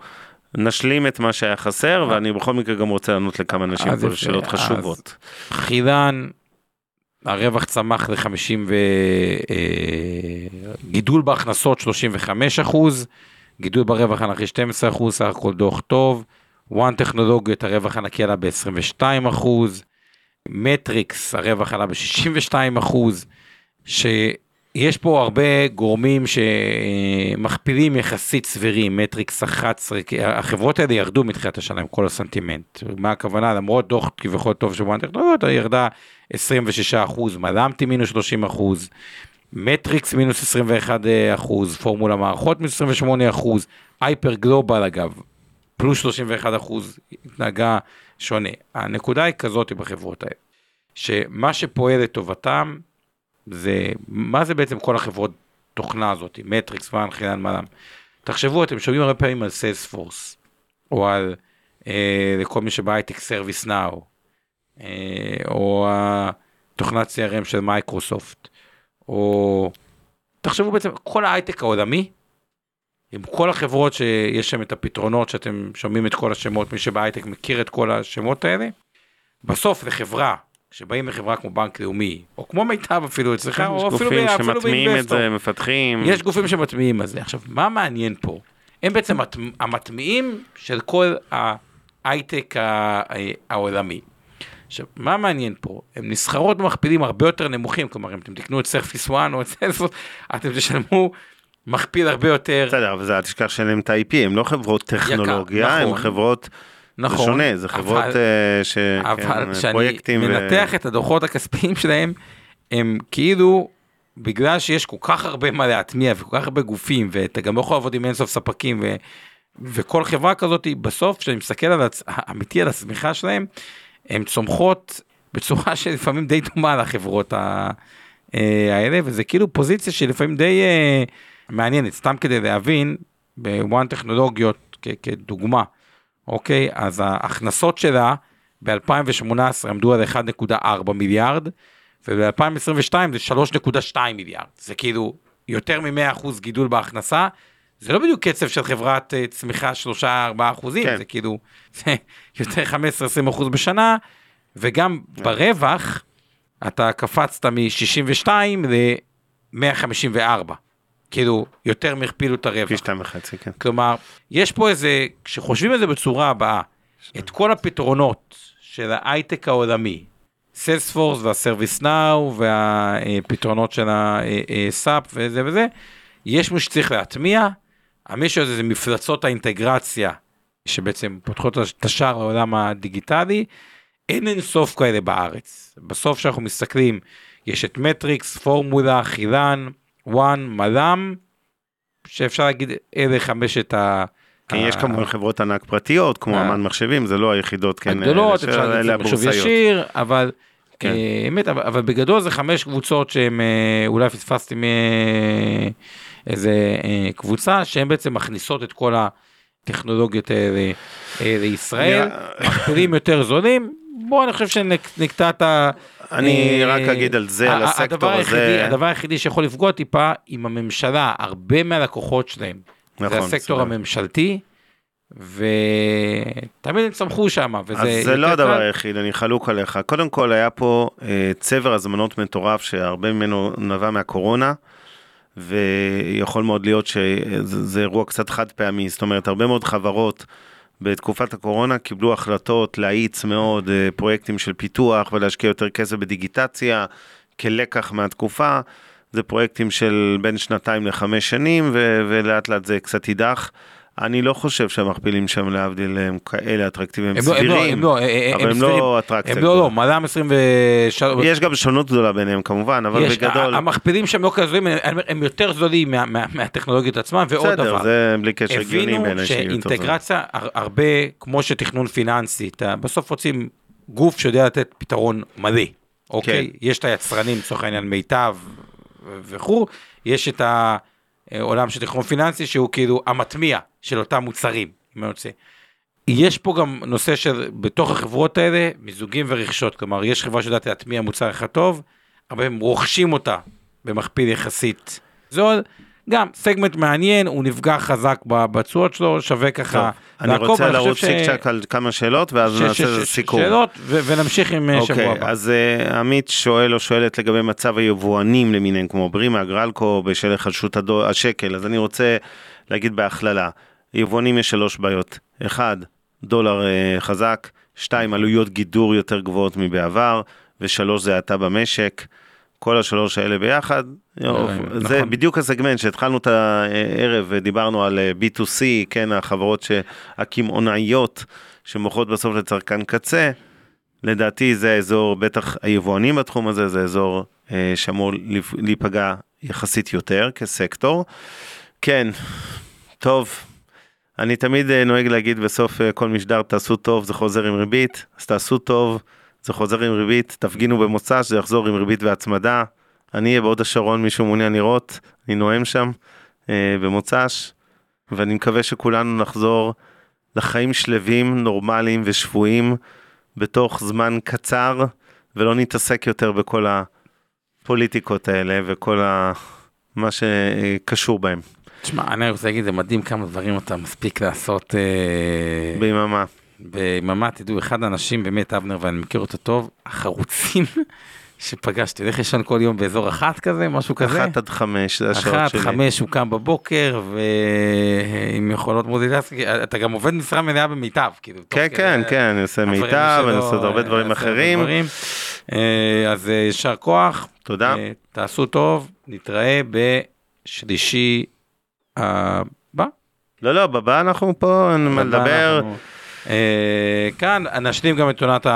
נשלים את מה שהיה חסר, ואני בכל מקרה גם רוצה לענות לכמה אנשים פה שאלות חשובות. חילן, הרווח צמח ל-50 ו... אה, גידול בהכנסות 35 אחוז, גידול ברווח הנקי 12 אחוז, סך הכל דוח טוב. וואן טכנולוגיות, הרווח הנקי עלה ב-22 אחוז. מטריקס, הרווח עלה ב-62 אחוז. שיש פה הרבה גורמים שמכפילים יחסית סבירים, מטריקס 11, כי החברות האלה ירדו מתחילת השנה עם כל הסנטימנט. מה הכוונה? למרות דוח כביכול טוב של וואן טכנולוגיות, ירדה 26 אחוז, מלם תים מינוס 30 אחוז, מטריקס מינוס 21 אחוז, פורמולה מערכות מינוס 28 אחוז, הייפר גלובל אגב, פלוס 31 אחוז, התנהגה שונה. הנקודה היא כזאת בחברות האלה, שמה שפועל לטובתם, זה, מה זה בעצם כל החברות תוכנה הזאת, מטריקס, וואן, חילן, מלם. תחשבו, אתם שומעים הרבה פעמים על Salesforce, או על, אה, לכל מי שבהייטק ServiceNow, אה, או תוכנת CRM של מייקרוסופט, או תחשבו בעצם, כל ההייטק העולמי, עם כל החברות שיש שם את הפתרונות שאתם שומעים את כל השמות, מי שבהייטק מכיר את כל השמות האלה, בסוף זה חברה, כשבאים לחברה כמו בנק לאומי, או כמו מיטב אפילו אצלך, כן, יש או אפילו גופים ב- אפילו שמטמיעים את באינבסטור. זה, מפתחים. יש גופים שמטמיעים את זה. עכשיו, מה מעניין פה? הם בעצם המטמיעים של כל ההייטק העולמי. עכשיו, מה מעניין פה? הם נסחרות במכפילים הרבה יותר נמוכים, כלומר, אם אתם תקנו את ServiceNow או את Salesforce, אתם תשלמו מכפיל הרבה יותר, בסדר, אבל זה אל תשכח שאין להם את ה-IP, הם לא חברות טכנולוגיה, הם נכון. חברות, זה נכון, שונה, זה חברות אבל- אה, ש... אבל כן, כשאני ו- מנתח את הדוחות הכספיים (laughs) שלהם, הם כאילו, בגלל שיש כל כך הרבה מה להטמיע וכל כך הרבה גופים, ואתה גם לא יכול לעבוד עם אינסוף ספקים, ו, וכל חברה כזאת, בסוף, כשאני מסתכל על הצ... אמיתי על הצמיחה שלהם, הן צומחות בצורה (laughs) שלפעמים די דומה לחברות ה... אה, האלה, וזה כאילו פוזיציה שלפעמים די אה, מעניינת, סתם כדי להבין, בוואן טכנולוגיות כ- כדוגמה, אוקיי, אז ההכנסות שלה ב-2018 עמדו על 1.4 מיליארד, וב-2022 זה 3.2 מיליארד, זה כאילו יותר מ-100% גידול בהכנסה, זה לא בדיוק קצב של חברת אה, צמיחה 3-4 אחוזים, כן. זה כאילו, זה יותר 15-20 אחוז בשנה, וגם ברווח, אתה קפצת מ-62 ל-154, כאילו, יותר מהכפילו את הרווח. פי שתיים וחצי, כן. כלומר, יש פה איזה, כשחושבים על זה בצורה הבאה, את כל הפתרונות של ההייטק העולמי, סיילספורס והסרוויס נאו והפתרונות של הסאפ וזה וזה, יש מי שצריך להטמיע, המישהו הזה זה מפלצות האינטגרציה, שבעצם פותחות את השער לעולם הדיגיטלי, אין אין סוף כאלה בארץ. בסוף כשאנחנו מסתכלים, יש את מטריקס, פורמולה, חילן, וואן, מלאם, שאפשר להגיד אלה חמשת ה... כן, יש ה- כמובן חברות ענק פרטיות, כמו אה. אמן מחשבים, זה לא היחידות, כן, הגדולות, אלה אפשר להגיד מחשוב. ישיר, אבל כן. אה, אמת, אבל, אבל בגדול זה חמש קבוצות שהם, אה, אולי פספסתם אה, איזה אה, קבוצה, שהן בעצם מכניסות את כל הטכנולוגיות האלה אה, לישראל, מכפילים יותר זולים, בוא אני חושב שנקטע את ה... אני אה, רק אגיד על זה, על הסקטור הדבר היחידי- הזה. הדבר היחידי שיכול לפגוע טיפה עם הממשלה, הרבה מהלקוחות שלהם, זה נכון, הסקטור בסדר. הממשלתי, ותמיד הם צמחו שם. אז זה לא הדבר. היחיד, אני חלוק עליך. קודם כל היה פה אה, צבר הזמנות מטורף שהרבה ממנו נבע מהקורונה, ויכול מאוד להיות שזה זה אירוע קצת חד פעמי, זאת אומרת הרבה מאוד חברות בתקופת הקורונה קיבלו החלטות להאיץ מאוד אה, פרויקטים של פיתוח ולהשקיע יותר כסף בדיגיטציה כלקח מהתקופה. זה פרויקטים של בין שנתיים לחמש שנים ו- ולאט לאט זה קצת יידח. אני לא חושב שהמכפילים שם להבדיל הם כאלה אטרקטיביים, הם לא, לא, סבירים, לא, אה, אבל הם. לא אטרקציה. הם לא, לא, מל"ם 23, יש גם שונות גדולה ביניהם כמובן, אבל בגדול, ה- המכפילים שהם לא כזה זולים, הם- יותר זולים מה- מה- מהטכנולוגיות עצמם, ועוד בסדר, דבר. זה בלי קשר הגיוני הבינו. שאינטגרציה, הר- הרבה, כמו שתכנון פיננסי, בסוף רוצים גוף שיודע לתת פתרון מלא, אוקיי? כן. יש את היצרנים, לצורך העניין מיטב וכו', יש את העולם של תכנון פיננסי שהוא כאילו המטמיע של אותם מוצרים, אם אני. יש פה גם נושא של בתוך החברות האלה מיזוגים ורכישות, כלומר יש חברה שיודעת להטמיע מוצר אחד טוב, הרבה הם רוכשים אותה במכפיל יחסית זול, גם סגמנט מעניין, הוא נפגע חזק בתשואות שלו, שווה טוב, ככה לעקוב, רוצה אני חושב לרוץ צ'יק צ'אק על כמה שאלות ואז ש- נעשה ש- סיכום. שאלות ו- ונמשיך עם אה, שבוע אוקיי, הבא. אז אה, עמית שואל או שואלת לגבי מצב היבואנים למיניהם כמו ברימה, גרלקו, בשל היחלשות הדו- השקל, אז אני רוצה להגיד בהכללה, יבואנים יש שלוש בעיות, אחד, דולר אה, חזק, שתיים, עלויות גידור יותר גבוהות מבעבר, ושלוש, זה האטה במשק. כל השלוש האלה ביחד, זה נכון. בדיוק הסגמנט שהתחלנו את הערב ודיברנו על אה, B2C, כן, החברות הקמעונאיות שמוכרות בסוף לצרכן קצה, לדעתי זה האזור, בטח היבואנים בתחום הזה, זה אזור אה, שאמור להיפגע יחסית יותר כסקטור. כן, טוב, אני תמיד אה, נוהג להגיד בסוף אה, כל משדר, תעשו טוב, זה חוזר עם ריבית, אז תעשו טוב, זה חוזר עם ריבית, תפגינו במוצ"ש, זה יחזור עם ריבית והצמדה. אני אהיה בהוד השרון, מישהו מעוניין לראות, אני נואם שם אה, במוצ"ש, ואני מקווה שכולנו נחזור לחיים שלווים, נורמליים ושפויים, בתוך זמן קצר, ולא נתעסק יותר בכל הפוליטיקות האלה וכל ה... מה שקשור בהם. תשמע, אני רוצה להגיד, זה מדהים כמה דברים אתה מספיק לעשות אה, ביממה. ביממה, תדעו, אחד האנשים, באמת, אבנר, ואני מכיר אותו טוב, החרוצים (laughs) שפגשתי, הולך לישון כל יום באזור אחת כזה, משהו כזה. אחת עד חמש, זה השעות אחת, שלי. חמש, הוא קם בבוקר, ועם יכולות multitasking, אתה גם עובד משרה מלאה במיטב, כאילו. כן, כן, כן, אני עושה מיטב, אני עושה עוד הרבה אה, דברים הרבה אחרים. דברים. אה, אז אה, יישר כוח, תודה. אה, תעשו טוב, נתראה בשלישי הבא. לא, לא, בבא אנחנו פה, אין מה הבא לדבר, אנחנו, אה, כאן נשלים גם את עונת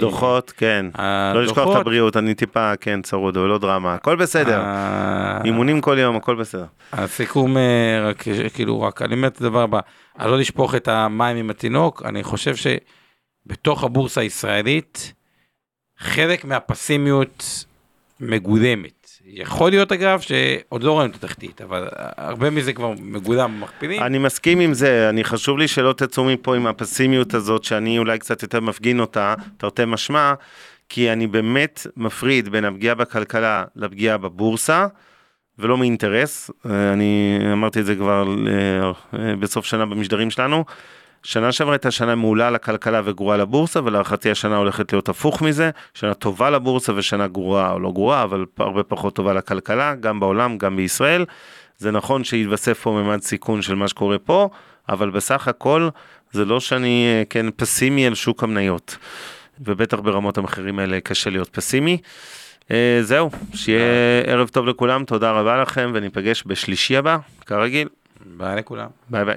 דוחות, כן. לא לשכוח את. הבריאות, אני טיפה, כן, צרוד, אבל לא דרמה, הכל בסדר. אה, אימונים כל יום, הכל בסדר. הסיכום אה, רק אה, כאילו רק אני אומר את הדבר הבא, על לא לשפוך את המים עם התינוק, אני חושב שבתוך הבורסה הישראלית חלק מהפסימיות מגולמת. יכול להיות אגב שעוד לא רואים את התחתית, אבל הרבה מזה כבר מגולם במכפילים. אני מסכים עם זה, אני חשוב לי שלא תצאו מפה עם הפסימיות הזאת, שאני אולי קצת יותר מפגין אותה, תרתי משמע, כי אני באמת מפריד בין הפגיעה בכלכלה לפגיעה בבורסה, ולא מאינטרס, אה, אני אמרתי את זה כבר אה, בסוף שנה במשדרים שלנו. שנה שעברה הייתה שנה מעולה לכלכלה וגרועה לבורסה, ולהערכתי השנה הולכת להיות הפוך מזה, שנה טובה לבורסה ושנה גרועה או לא גרועה, אבל הרבה פחות טובה לכלכלה, גם בעולם, גם בישראל. זה נכון שיתווסף פה ממד סיכון של מה שקורה פה, אבל בסך הכל זה לא שאני אה, כן פסימי על שוק המניות. ובטח ברמות המחירים האלה קשה להיות פסימי. אה, זהו, שיהיה ערב טוב לכולם, תודה רבה לכם, וניפגש בשלישי הבא, כרגיל. ביי לכולם. ביי ביי.